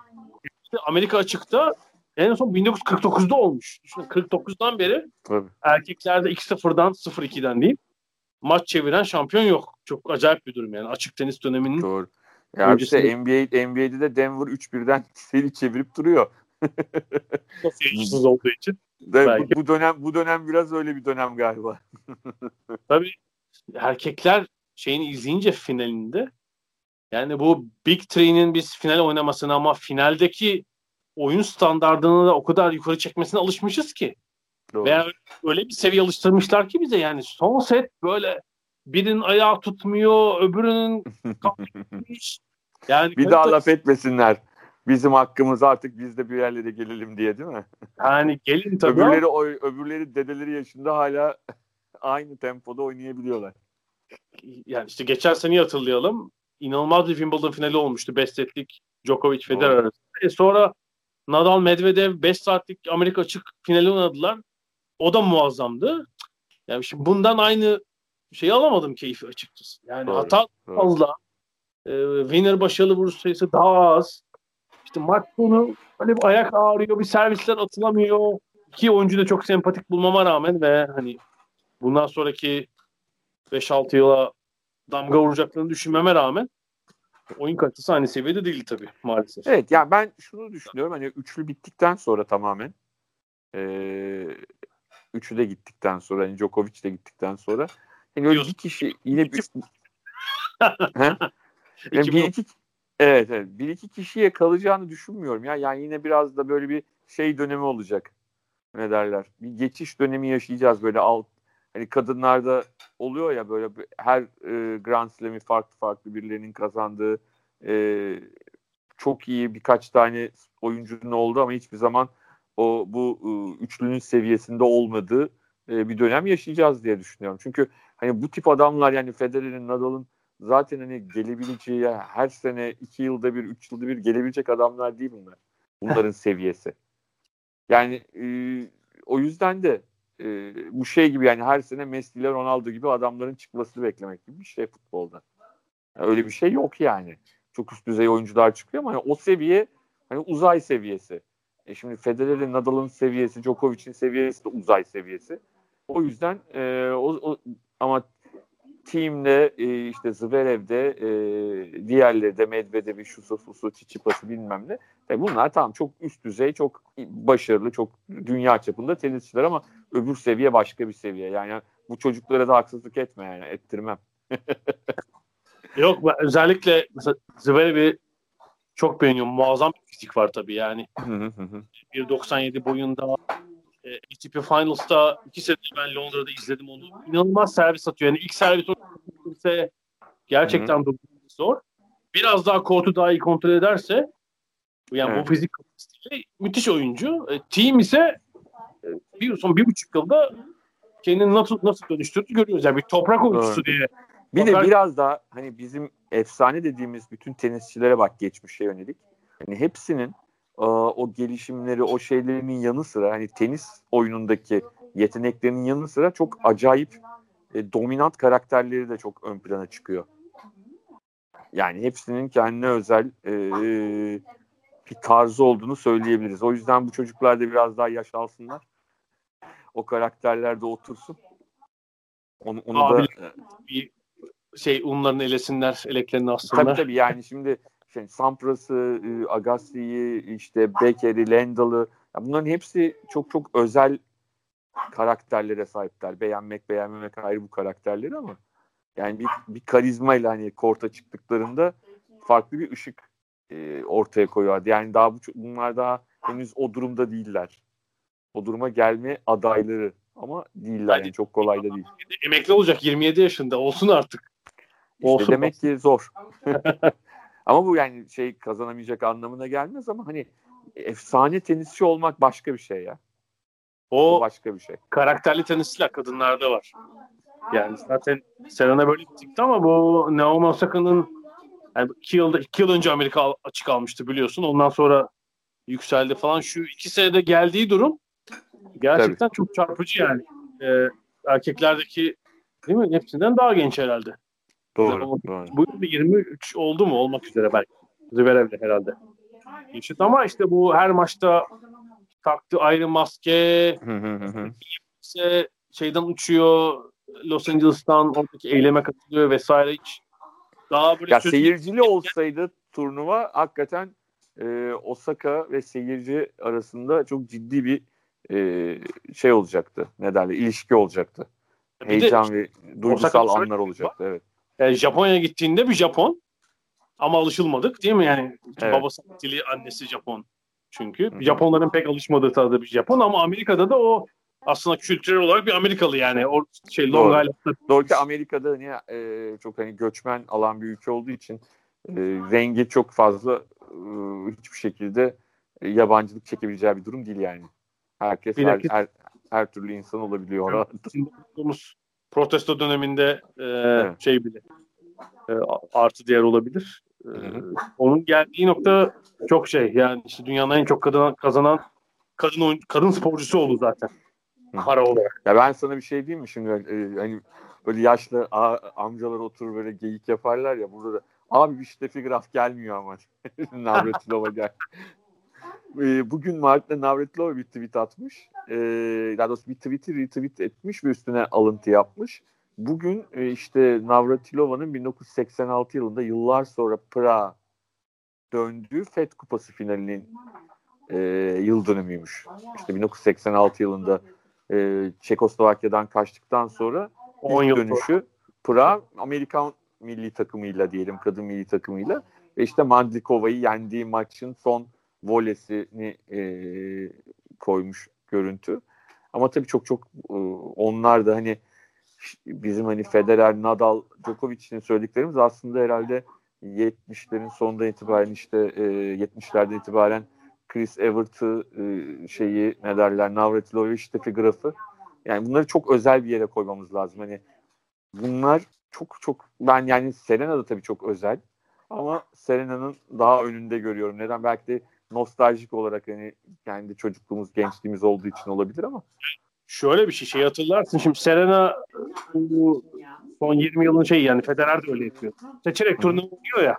Speaker 1: evet. Amerika açıkta en son 1949'da olmuş. Düşünün 49'dan beri Tabii. erkeklerde 2-0'dan 0-2'den değil maç çeviren şampiyon yok. Çok acayip bir durum yani açık tenis döneminin.
Speaker 2: Doğru. Ya öncesinde... işte NBA, NBA'de de Denver 3-1'den seri çevirip duruyor.
Speaker 1: Seyircisiz olduğu için.
Speaker 2: Bu, bu dönem bu dönem biraz öyle bir dönem galiba.
Speaker 1: Tabii erkekler şeyini izleyince finalinde yani bu Big Three'nin biz final oynamasına ama finaldeki oyun standartını da o kadar yukarı çekmesine alışmışız ki. Doğru. Veya öyle bir seviye alıştırmışlar ki bize yani son set böyle birinin ayağı tutmuyor, öbürünün
Speaker 2: yani bir daha laf etmesinler. Bizim hakkımız artık biz de bir yerlere gelelim diye değil mi?
Speaker 1: Yani gelin tabii.
Speaker 2: öbürleri, o, öbürleri dedeleri yaşında hala aynı tempoda oynayabiliyorlar.
Speaker 1: Yani işte geçen seneyi hatırlayalım. İnanılmaz bir Wimbledon finali olmuştu. 5 setlik Djokovic Federer arasında. E sonra Nadal Medvedev 5 saatlik Amerika açık finali oynadılar. O da muazzamdı. Yani şimdi bundan aynı şey alamadım keyfi açıkçası. Yani
Speaker 2: Doğru,
Speaker 1: hata
Speaker 2: doğru.
Speaker 1: fazla. E, winner başarılı vuruş sayısı daha az. İşte maç sonu böyle bir ayak ağrıyor, bir servisler atılamıyor. İki oyuncu da çok sempatik bulmama rağmen ve hani bundan sonraki 5-6 yıla damga vuracaklarını düşünmeme rağmen oyun kalitesi aynı seviyede değil tabii maalesef.
Speaker 2: Evet yani ben şunu düşünüyorum hani üçlü bittikten sonra tamamen ee, üçü de gittikten sonra hani Djokovic de gittikten sonra hani öyle bir kişi yine bir, He? Yani bir iki, evet, evet. Bir iki kişiye kalacağını düşünmüyorum ya. Yani yine biraz da böyle bir şey dönemi olacak. Ne derler? Bir geçiş dönemi yaşayacağız böyle alt hani kadınlarda oluyor ya böyle her e, Grand Slam'i farklı farklı birilerinin kazandığı e, çok iyi birkaç tane oyuncunun oldu ama hiçbir zaman o bu e, üçlünün seviyesinde olmadığı e, bir dönem yaşayacağız diye düşünüyorum. Çünkü hani bu tip adamlar yani Federer'in, Nadal'ın zaten hani gelebileceği her sene iki yılda bir, üç yılda bir gelebilecek adamlar değil bunlar. Bunların seviyesi. Yani e, o yüzden de e, bu şey gibi yani her sene Messi ile Ronaldo gibi adamların çıkmasını beklemek gibi bir şey futbolda. Yani öyle bir şey yok yani. Çok üst düzey oyuncular çıkıyor ama hani o seviye hani uzay seviyesi. E şimdi Federer'in, Nadal'ın seviyesi, Djokovic'in seviyesi de uzay seviyesi. O yüzden e, o, o ama team'de e, işte Zverev'de e, diğerleri de Medvedev'i, Şusu, Fusu, Çiçipas'ı bilmem ne. Tabii bunlar tamam çok üst düzey, çok başarılı, çok dünya çapında tenisçiler ama öbür seviye başka bir seviye. Yani bu çocuklara da haksızlık etme yani ettirmem.
Speaker 1: Yok özellikle mesela Zverev'i çok beğeniyorum. Muazzam bir fizik var tabii yani. 1.97 boyunda e, ATP Finals'ta iki sene ben Londra'da izledim onu. İnanılmaz servis atıyor. Yani ilk servis ise gerçekten durdurması zor. Biraz daha kortu daha iyi kontrol ederse yani
Speaker 2: Evet.
Speaker 1: bu fizik kapasiteyle müthiş oyuncu. E, team ise e, bir son bir buçuk yılda kendini nasıl nasıl dönüştürdü görüyoruz. Yani bir toprak oyuncusu
Speaker 2: Doğru.
Speaker 1: diye.
Speaker 2: Bir de
Speaker 1: Bakar-
Speaker 2: biraz daha hani bizim efsane dediğimiz bütün tenisçilere bak geçmişe yönelik. Hani hepsinin o gelişimleri, o şeylerinin yanı sıra hani tenis oyunundaki yeteneklerinin yanı sıra çok acayip e, dominant karakterleri de çok ön plana çıkıyor. Yani hepsinin kendine özel e, bir tarzı olduğunu söyleyebiliriz. O yüzden bu çocuklar da biraz daha yaş alsınlar. O karakterler de otursun. Onu, onu da
Speaker 1: Abi,
Speaker 2: e,
Speaker 1: Bir şey unlarını elesinler, eleklerini
Speaker 2: Tabii
Speaker 1: assınlar.
Speaker 2: tabii yani şimdi şey, Sampras'ı, e, Agassi'yi, işte Becker'i, Lendal'ı ya bunların hepsi çok çok özel karakterlere sahipler. Beğenmek, beğenmemek ayrı bu karakterleri ama yani bir, bir karizmayla hani korta çıktıklarında farklı bir ışık e, ortaya koyuyor. Yani daha bu bunlar daha henüz o durumda değiller. O duruma gelme adayları ama değiller yani çok kolay da değil.
Speaker 1: Emekli olacak 27 yaşında. Olsun artık.
Speaker 2: İşte
Speaker 1: Olsun.
Speaker 2: demek ki zor. ama bu yani şey kazanamayacak anlamına gelmez ama hani efsane tenisçi olmak başka bir şey ya. O
Speaker 1: O
Speaker 2: başka bir şey.
Speaker 1: karakterli tenisçiler kadınlarda var. Yani zaten Serena böyle bir tipti ama bu Naomi Osaka'nın yani iki, yılda, iki yıl önce Amerika açık almıştı biliyorsun. Ondan sonra yükseldi falan. Şu iki senede geldiği durum gerçekten çok çarpıcı yani. Ee, erkeklerdeki değil mi? Hepsinden daha genç herhalde.
Speaker 2: Doğru.
Speaker 1: Doğru. Bu yıl bir 23 oldu mu? Olmak üzere belki. Zverev'le herhalde. Yaşıt ama işte bu her maçta taktı ayrı maske, işte şeyden uçuyor Los Angeles'tan oradaki eyleme katılıyor vesaire hiç daha böyle
Speaker 2: ya seyircili olsaydı turnuva hakikaten e, Osaka ve seyirci arasında çok ciddi bir e, şey olacaktı. Ne derler? ilişki olacaktı.
Speaker 1: Bir
Speaker 2: Heyecan ve duygusal
Speaker 1: Osaka'da
Speaker 2: anlar olacaktı. Evet.
Speaker 1: Yani Japonya'ya gittiğinde bir Japon ama alışılmadık değil mi yani
Speaker 2: Evet.
Speaker 1: babası Hintli annesi Japon çünkü
Speaker 2: hı.
Speaker 1: Japonların pek alışmadığı tarzda bir Japon ama Amerika'da da o aslında kültürel olarak bir Amerikalı yani o şey Long
Speaker 2: Doğru.
Speaker 1: Island'da
Speaker 2: Doğru ki Amerika'da hani e, çok hani göçmen alan bir ülke olduğu için e, rengi çok fazla e, hiçbir şekilde e, yabancılık çekebileceği bir durum değil yani. Herkes her, her, her türlü insan olabiliyor orada.
Speaker 1: protesto döneminde e,
Speaker 2: Evet.
Speaker 1: şey bile e, artı değer olabilir. E,
Speaker 2: hı.
Speaker 1: onun geldiği nokta çok şey yani işte dünyanın en çok kadın kazanan kadın oyun, kadın sporcusu oldu zaten
Speaker 2: Hı.
Speaker 1: para olarak.
Speaker 2: Ya ben sana bir şey diyeyim mi şimdi? E, hani böyle yaşlı a- amcalar oturur böyle geyik yaparlar ya burada da abi bir Steffi Graf gelmiyor ama Navratilova gel. Ee, bugün Mart'ta Navratilova bir tweet atmış. Ee, daha doğrusu bir tweet'i retweet etmiş ve üstüne alıntı yapmış. Bugün e, işte Navratilova'nın 1986 yılında yıllar sonra Prag döndüğü FED Kupası finalinin e, yıl dönümüymüş. İşte 1986 yılında e, Çekoslovakya'dan kaçtıktan sonra
Speaker 1: 10
Speaker 2: ilk
Speaker 1: yıl
Speaker 2: dönüşü Prag Amerikan milli takımıyla diyelim kadın milli takımıyla ve işte Mandlikova'yı yendiği maçın son volesini e, koymuş görüntü. Ama tabii çok çok e, onlar da hani bizim hani Federer, Nadal, Djokovic'in söylediklerimiz aslında herhalde 70'lerin sonunda itibaren işte e, 70'lerden itibaren Chris Evert'ı e, şeyi ne derler Navratilov'u Steffi Graf'ı yani bunları çok özel bir yere koymamız lazım. Hani bunlar çok çok ben yani Serena da tabii çok özel ama Serena'nın daha önünde görüyorum. Neden? Belki de nostaljik olarak hani kendi çocukluğumuz, gençliğimiz olduğu için olabilir ama
Speaker 1: Şöyle bir şey, şey hatırlarsın. Şimdi Serena bu son 20 yılın şeyi yani Federer de öyle yapıyor. Seçerek turnuva oynuyor ya.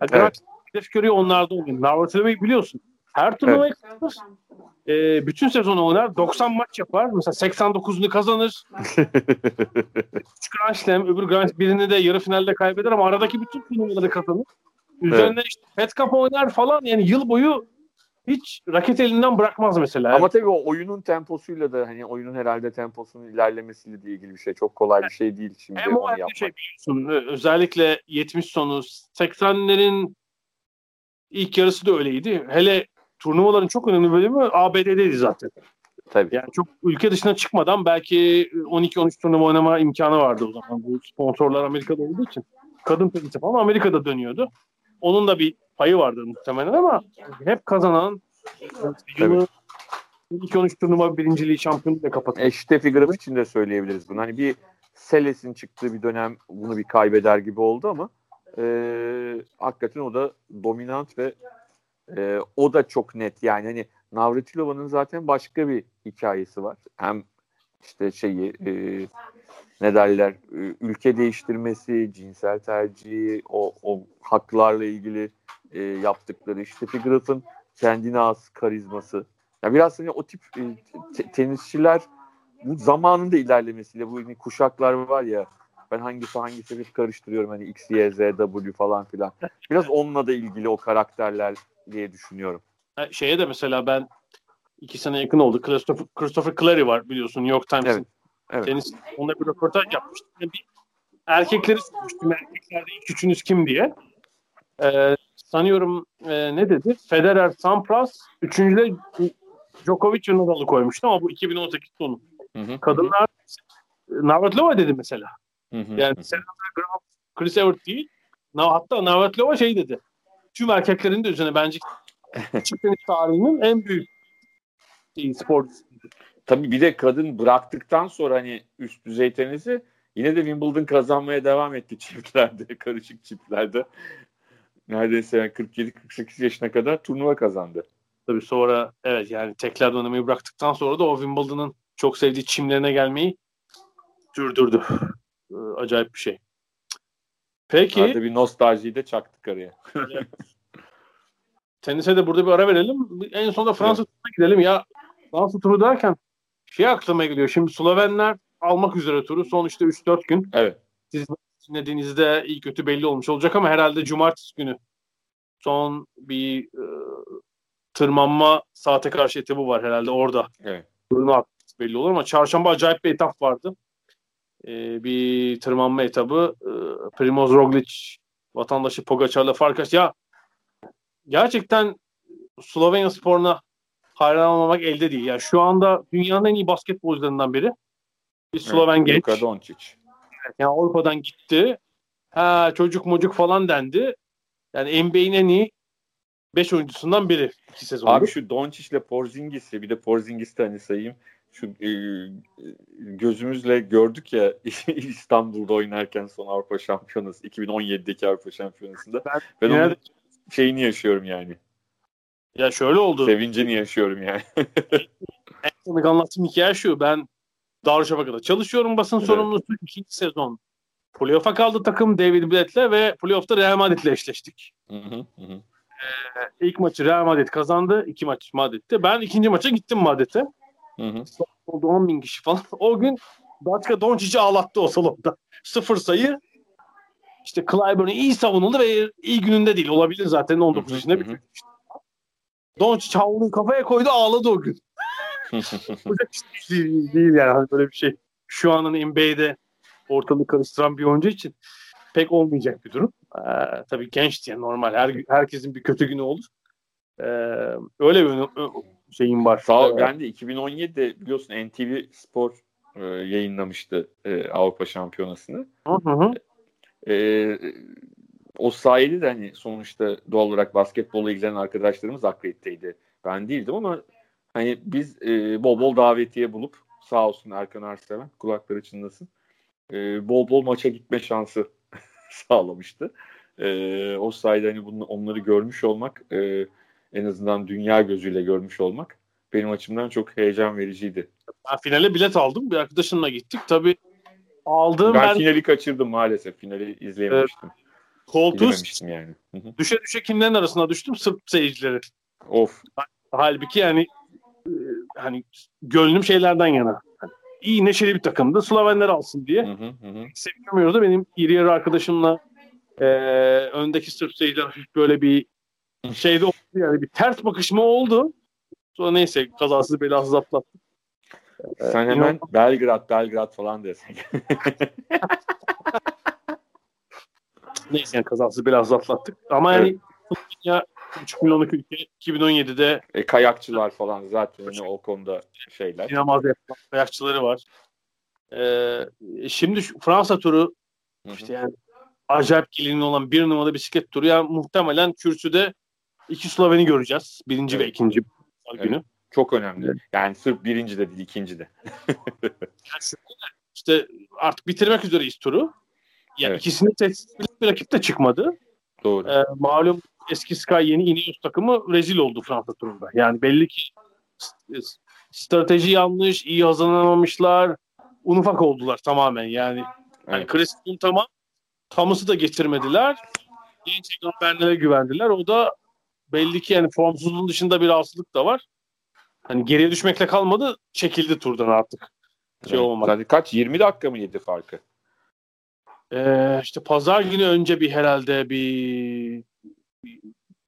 Speaker 1: Yani
Speaker 2: Evet.
Speaker 1: hedef görüyor onlarda oynuyor. Navratilовa'yı biliyorsun. Her turnuvayı kazanır. Ee, bütün sezonu oynar. 90 maç yapar. Mesela 89'unu kazanır. 3 Grand Slam, öbür Grand birini de yarı finalde kaybeder ama aradaki bütün turnuvaları kazanır. Üzerine işte Fed oynar falan. Yani yıl boyu hiç raket elinden bırakmaz mesela.
Speaker 2: ama tabii o oyunun temposuyla da hani oyunun herhalde temposunun ilerlemesiyle de ilgili bir şey. Çok kolay bir şey değil şimdi
Speaker 1: Hem
Speaker 2: onu yapmak.
Speaker 1: şey biliyorsun ö- özellikle 70 sonu 80'lerin ilk yarısı da öyleydi. Hele turnuvaların çok önemli bölümü ABD'deydi zaten.
Speaker 2: Tabii.
Speaker 1: Yani çok ülke dışına çıkmadan belki 12-13 turnuva oynama imkanı vardı o zaman. Bu sponsorlar Amerika'da olduğu için. Kadın tenisi falan Amerika'da dönüyordu. Onun da bir payı vardı muhtemelen ama hep kazanan yılı 12-13 turnuva birinciliği şampiyonlukla kapatıyor.
Speaker 2: E, Steffi Graf için de söyleyebiliriz bunu. Hani bir Seles'in çıktığı bir dönem bunu bir kaybeder gibi oldu ama e, hakikaten o da dominant ve e, o da çok net. Yani hani Navratilova'nın zaten başka bir hikayesi var. Hem işte şeyi e, ne derler ülke değiştirmesi, cinsel tercihi, o, o haklarla ilgili e, yaptıkları. Steffi Graf'ın kendine has karizması. Ya biraz hani o tip e, te- tenisçiler bu zamanında ilerlemesiyle bu hani kuşaklar var ya ben hangisi hangisi hep karıştırıyorum hani X, Y, Z, W falan filan. Biraz onunla da ilgili o karakterler diye düşünüyorum.
Speaker 1: Şeye de mesela ben iki sene yakın oldu. Christopher, Christopher Clary var biliyorsun New York Times'in.
Speaker 2: Evet, evet.
Speaker 1: Tenis, onunla bir röportaj yapmıştım. Yani bir erkekleri sormuştum. Erkeklerde ilk üçünüz kim diye. Ee, sanıyorum e, ne dedi? Federer, Sampras, üçüncüde Djokovic ve Nadal'ı koymuştu ama bu 2018 sonu. Kadınlar Navratilova dedi mesela. Yani Serena Graf, Chris Evert değil. Hatta Navratilova şey dedi. Tüm erkeklerin de üzerine bence tenis tarihinin en büyük şeyi, sporcusu.
Speaker 2: Tabii bir de kadın bıraktıktan sonra hani üst düzey tenisi yine de Wimbledon kazanmaya devam etti çiftlerde, karışık çiftlerde. Neredeyse yani 47-48 yaşına kadar turnuva kazandı.
Speaker 1: Tabii sonra evet yani tekrar oynamayı bıraktıktan sonra da o Wimbledon'ın çok sevdiği çimlerine gelmeyi sürdürdü. Ee, acayip bir şey. Peki
Speaker 2: Arada bir nostaljiyi de çaktık araya.
Speaker 1: tenise de burada bir ara verelim. En sonunda Fransa turuna gidelim. Ya Fransa turu derken şey aklıma geliyor. Şimdi Slovenler almak üzere turu. Son işte 3-4 gün.
Speaker 2: Evet.
Speaker 1: Siz dinlediğinizde iyi kötü belli olmuş olacak ama herhalde cumartesi günü son bir e, tırmanma saate karşı etabı var herhalde orada.
Speaker 2: Evet.
Speaker 1: Atması belli olur ama çarşamba acayip bir etap vardı. E, bir tırmanma etabı. E, Primoz Roglic vatandaşı Pogacar'la fark aç. Ya gerçekten Slovenya sporuna hayran olmamak elde değil. Yani şu anda dünyanın en iyi basketbolcularından biri. Bir Sloven genç.
Speaker 2: Luka Doncic.
Speaker 1: Yani Avrupa'dan gitti. Ha çocuk mocuk falan dendi. Yani NBA'in en iyi 5 oyuncusundan biri iki sezondur.
Speaker 2: Abi şu Doncic ile Porzingis'i bir de Porzingis'i hani sayayım. Şu e, gözümüzle gördük ya İstanbul'da oynarken son Avrupa Şampiyonası 2017'deki Avrupa Şampiyonası'nda.
Speaker 1: Ben
Speaker 2: Ben onun
Speaker 1: de-
Speaker 2: şeyini yaşıyorum yani.
Speaker 1: Ya şöyle oldu.
Speaker 2: Sevincini yaşıyorum yani.
Speaker 1: En son anlattığım hikaye şu. Ben Darüşşafaka'da çalışıyorum basın evet. sorumlusu. ikinci sezon playoff'a kaldı takım David Blatt'le ve playoff'ta Real Madrid'le eşleştik. Hı hı hı. Ee, ilk maçı Real Madrid kazandı. iki maç Madrid'de. Ben ikinci maça gittim Madrid'e. Oldu 10 bin kişi falan. O gün Datka Doncic'i ağlattı o salonda. Sıfır sayı. İşte Clyburn iyi savunuldu ve iyi gününde değil. Olabilir zaten 19 yaşında bir Doncic havluyu kafaya koydu ağladı o gün. değil, değil yani hani böyle bir şey. Şu anın NBA'de ortalığı karıştıran bir oyuncu için pek olmayacak bir durum. Ee, tabii genç diye normal. Her, herkesin bir kötü günü olur. Ee, öyle bir şeyim var.
Speaker 2: Sağ ol, ben de 2017'de biliyorsun NTV Spor e, yayınlamıştı e, Avrupa Şampiyonası'nı. Hı hı. E, o sayede de hani sonuçta doğal olarak basketbolla ilgilenen arkadaşlarımız akrediteydi. Ben değildim ama hani biz e, bol bol davetiye bulup sağ olsun Erkan Arseven kulakları çınlasın. E, bol bol maça gitme şansı sağlamıştı. E, o sayede hani bunu, onları görmüş olmak e, en azından dünya gözüyle görmüş olmak benim açımdan çok heyecan vericiydi.
Speaker 1: Ben finale bilet aldım. Bir arkadaşımla gittik. Tabii aldığım
Speaker 2: ben, ben finali kaçırdım maalesef. Finali izleyememiştim. Evet.
Speaker 1: Koltuğu yani. düşe düşe kimlerin arasına düştüm? Sırp seyircileri.
Speaker 2: Of.
Speaker 1: Halbuki yani e, hani gönlüm şeylerden yana. Yani iyi neşeli bir takımdı. Slovenler alsın diye. Hı hı hı. Sevmiyordu. Benim iri yarı arkadaşımla e, öndeki Sırp seyirciler böyle bir şeyde oldu yani bir ters bakışma oldu. Sonra neyse kazasız belasız atlattık.
Speaker 2: Sen hemen İnan... Belgrad, Belgrad falan desek.
Speaker 1: neyse yani kazasız belasız atlattık. Ama evet. yani ya 3 milyonluk ülke 2017'de
Speaker 2: e, kayakçılar falan zaten yani o konuda şeyler.
Speaker 1: İnanılmaz yapılan kayakçıları var. Ee, şimdi şu Fransa turu işte yani acayip gelinin olan bir numaralı bisiklet turu. Yani muhtemelen kürsüde iki Sloveni göreceğiz. Birinci evet. ve ikinci evet. günü.
Speaker 2: Çok önemli. Evet. Yani sırf birinci de değil ikinci de.
Speaker 1: İşte artık bitirmek üzereyiz turu. Yani evet. ikisini tehdit bir rakip de çıkmadı.
Speaker 2: Doğru. Ee,
Speaker 1: malum eski Sky yeni Ineos takımı rezil oldu Fransa turunda. Yani belli ki strateji yanlış, iyi hazırlanamamışlar. Un ufak oldular tamamen yani. Yani evet. Yani tamam. Thomas'ı da getirmediler. Genç Egan güvendiler. O da belli ki yani formsuzluğun dışında bir rahatsızlık da var. Hani geriye düşmekle kalmadı. Çekildi turdan artık.
Speaker 2: Şey evet. olmadı. Zaten kaç? 20 dakika mı yedi farkı?
Speaker 1: Ee, işte pazar günü önce bir herhalde bir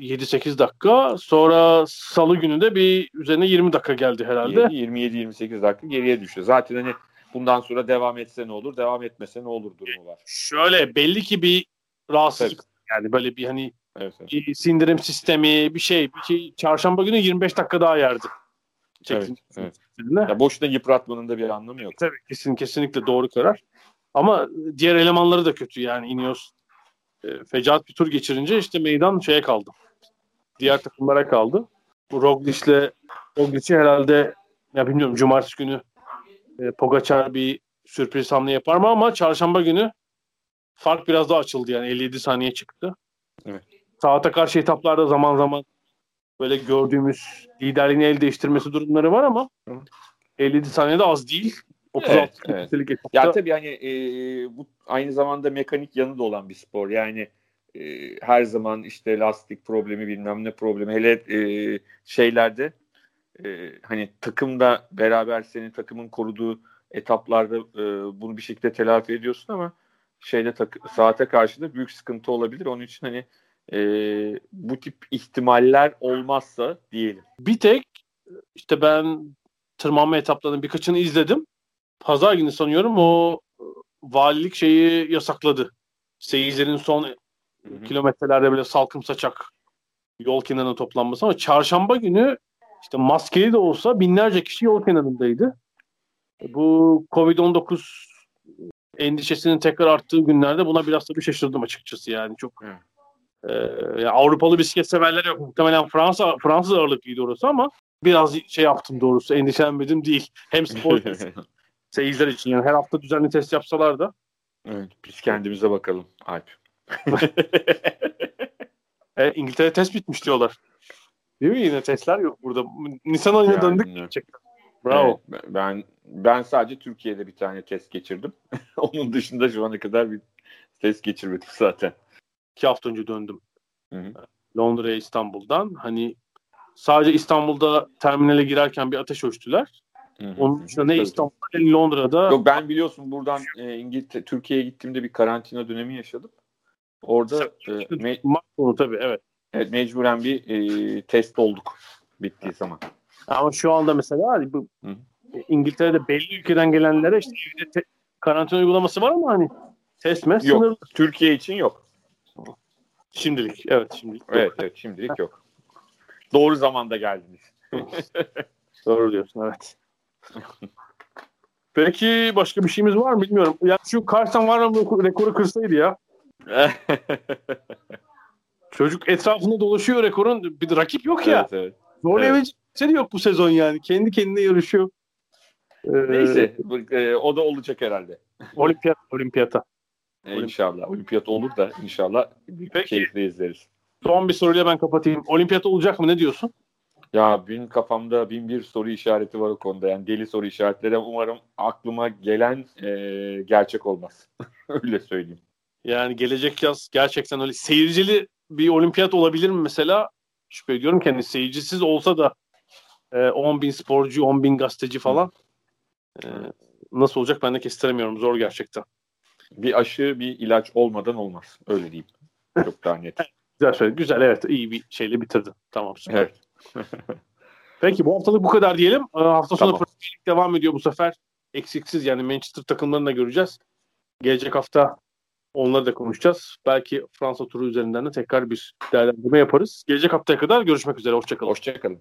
Speaker 1: 7-8 dakika. Sonra salı günü de bir üzerine 20 dakika geldi herhalde.
Speaker 2: 27-28 dakika geriye düştü. Zaten hani bundan sonra devam etse ne olur, devam etmese ne olur durumu var.
Speaker 1: Şöyle belli ki bir rahatsızlık evet. yani böyle bir hani evet, evet. bir sindirim sistemi bir şey bir şey çarşamba günü 25 dakika daha yerdi.
Speaker 2: Evet, evet. Ya boşuna yıpratmanın da bir anlamı yok.
Speaker 1: Tabii kesin kesinlikle doğru karar. Ama diğer elemanları da kötü yani Ineos e, fecaat bir tur geçirince işte meydan şeye kaldı. Diğer takımlara kaldı. Bu Roglic'le Roglic'i herhalde ya bilmiyorum cumartesi günü e, Pogacar bir sürpriz hamle yapar mı ama çarşamba günü fark biraz daha açıldı yani 57 saniye çıktı.
Speaker 2: Evet.
Speaker 1: Saate karşı etaplarda zaman zaman böyle gördüğümüz liderliğini el değiştirmesi durumları var ama Hı. 57 saniyede az değil. 36 evet, evet.
Speaker 2: Ya tabii hani e, bu aynı zamanda mekanik yanı da olan bir spor. Yani e, her zaman işte lastik problemi bilmem ne problemi hele e, şeylerde e, hani takımda beraber senin takımın koruduğu etaplarda e, bunu bir şekilde telafi ediyorsun ama şeyde tak, saate karşı da büyük sıkıntı olabilir. Onun için hani e, bu tip ihtimaller olmazsa diyelim.
Speaker 1: Bir tek işte ben tırmanma etaplarının birkaçını izledim. Pazar günü sanıyorum o valilik şeyi yasakladı. Seyircilerin son Hı-hı. kilometrelerde böyle salkım saçak yol kenarına toplanması ama çarşamba günü işte maskeli de olsa binlerce kişi yol kenarındaydı. Bu Covid-19 endişesinin tekrar arttığı günlerde buna biraz tabii şaşırdım açıkçası yani çok e, yani Avrupalı bisiklet severler yok muhtemelen Fransa Fransız ağırlıklıydı orası ama biraz şey yaptım doğrusu endişelenmedim değil. Hem spor seyirciler için yani her hafta düzenli test yapsalar da.
Speaker 2: Evet, biz kendimize bakalım Alp.
Speaker 1: e, İngiltere test bitmiş diyorlar. Değil mi? Yine testler yok burada. Nisan ayına yani, döndük. Bravo.
Speaker 2: Evet, ben ben sadece Türkiye'de bir tane test geçirdim. Onun dışında şu ana kadar bir test geçirmedim zaten.
Speaker 1: İki hafta önce döndüm. Londra'ya İstanbul'dan. Hani sadece İstanbul'da terminale girerken bir ateş ölçtüler. Onun dışında ne. İstanbul'da ne Londra'da
Speaker 2: Yok ben biliyorsun buradan e, İngiltere, Türkiye'ye gittiğimde bir karantina dönemi yaşadım. Orada e, me-
Speaker 1: tabii evet.
Speaker 2: evet, mecburen bir e, test olduk bittiği zaman.
Speaker 1: Ama şu anda mesela hani bu
Speaker 2: Hı.
Speaker 1: İngiltere'de belli ülkeden gelenlere işte evde te- karantina uygulaması var ama hani test mi
Speaker 2: Yok.
Speaker 1: sınırlı.
Speaker 2: Türkiye için yok.
Speaker 1: Şimdilik. Evet şimdilik.
Speaker 2: Evet evet şimdilik yok. Doğru zamanda geldiniz.
Speaker 1: Doğru diyorsun evet. Peki başka bir şeyimiz var mı bilmiyorum. Ya şu Carson var mı rekoru kırsaydı ya. Çocuk etrafında dolaşıyor rekorun. Bir rakip yok ya.
Speaker 2: evet, evet.
Speaker 1: Zorlayabilecek de yok bu sezon yani. Kendi kendine yarışıyor. Ee,
Speaker 2: Neyse e, o da olacak herhalde.
Speaker 1: Olimpiyat, olimpiyata.
Speaker 2: E, inşallah. Olimpiyat olur da inşallah
Speaker 1: Peki.
Speaker 2: keyifle izleriz.
Speaker 1: Son bir soruyla ben kapatayım. Olimpiyat olacak mı? Ne diyorsun?
Speaker 2: Ya benim kafamda bin bir soru işareti var o konuda. Yani deli soru işaretleri. Umarım aklıma gelen e, gerçek olmaz. Öyle söyleyeyim.
Speaker 1: Yani gelecek yaz gerçekten öyle seyircili bir olimpiyat olabilir mi mesela? Şüphe ediyorum ki hani seyircisiz olsa da e, 10 bin sporcu, 10 bin gazeteci falan e, nasıl olacak ben de kestiremiyorum. Zor gerçekten.
Speaker 2: Bir aşı, bir ilaç olmadan olmaz. Öyle diyeyim. Çok daha net.
Speaker 1: Güzel söyledin. Güzel evet. iyi bir şeyle bitirdin. Tamam süper.
Speaker 2: Evet.
Speaker 1: Peki bu haftalık bu kadar diyelim. Ee, Hafta sonu
Speaker 2: Tamam.
Speaker 1: Premier devam ediyor bu sefer. Eksiksiz yani Manchester takımlarını da göreceğiz. Gelecek hafta onları da konuşacağız. Belki Fransa turu üzerinden de tekrar bir değerlendirme yaparız. Gelecek haftaya kadar görüşmek üzere. Hoşçakalın.
Speaker 2: Hoşçakalın.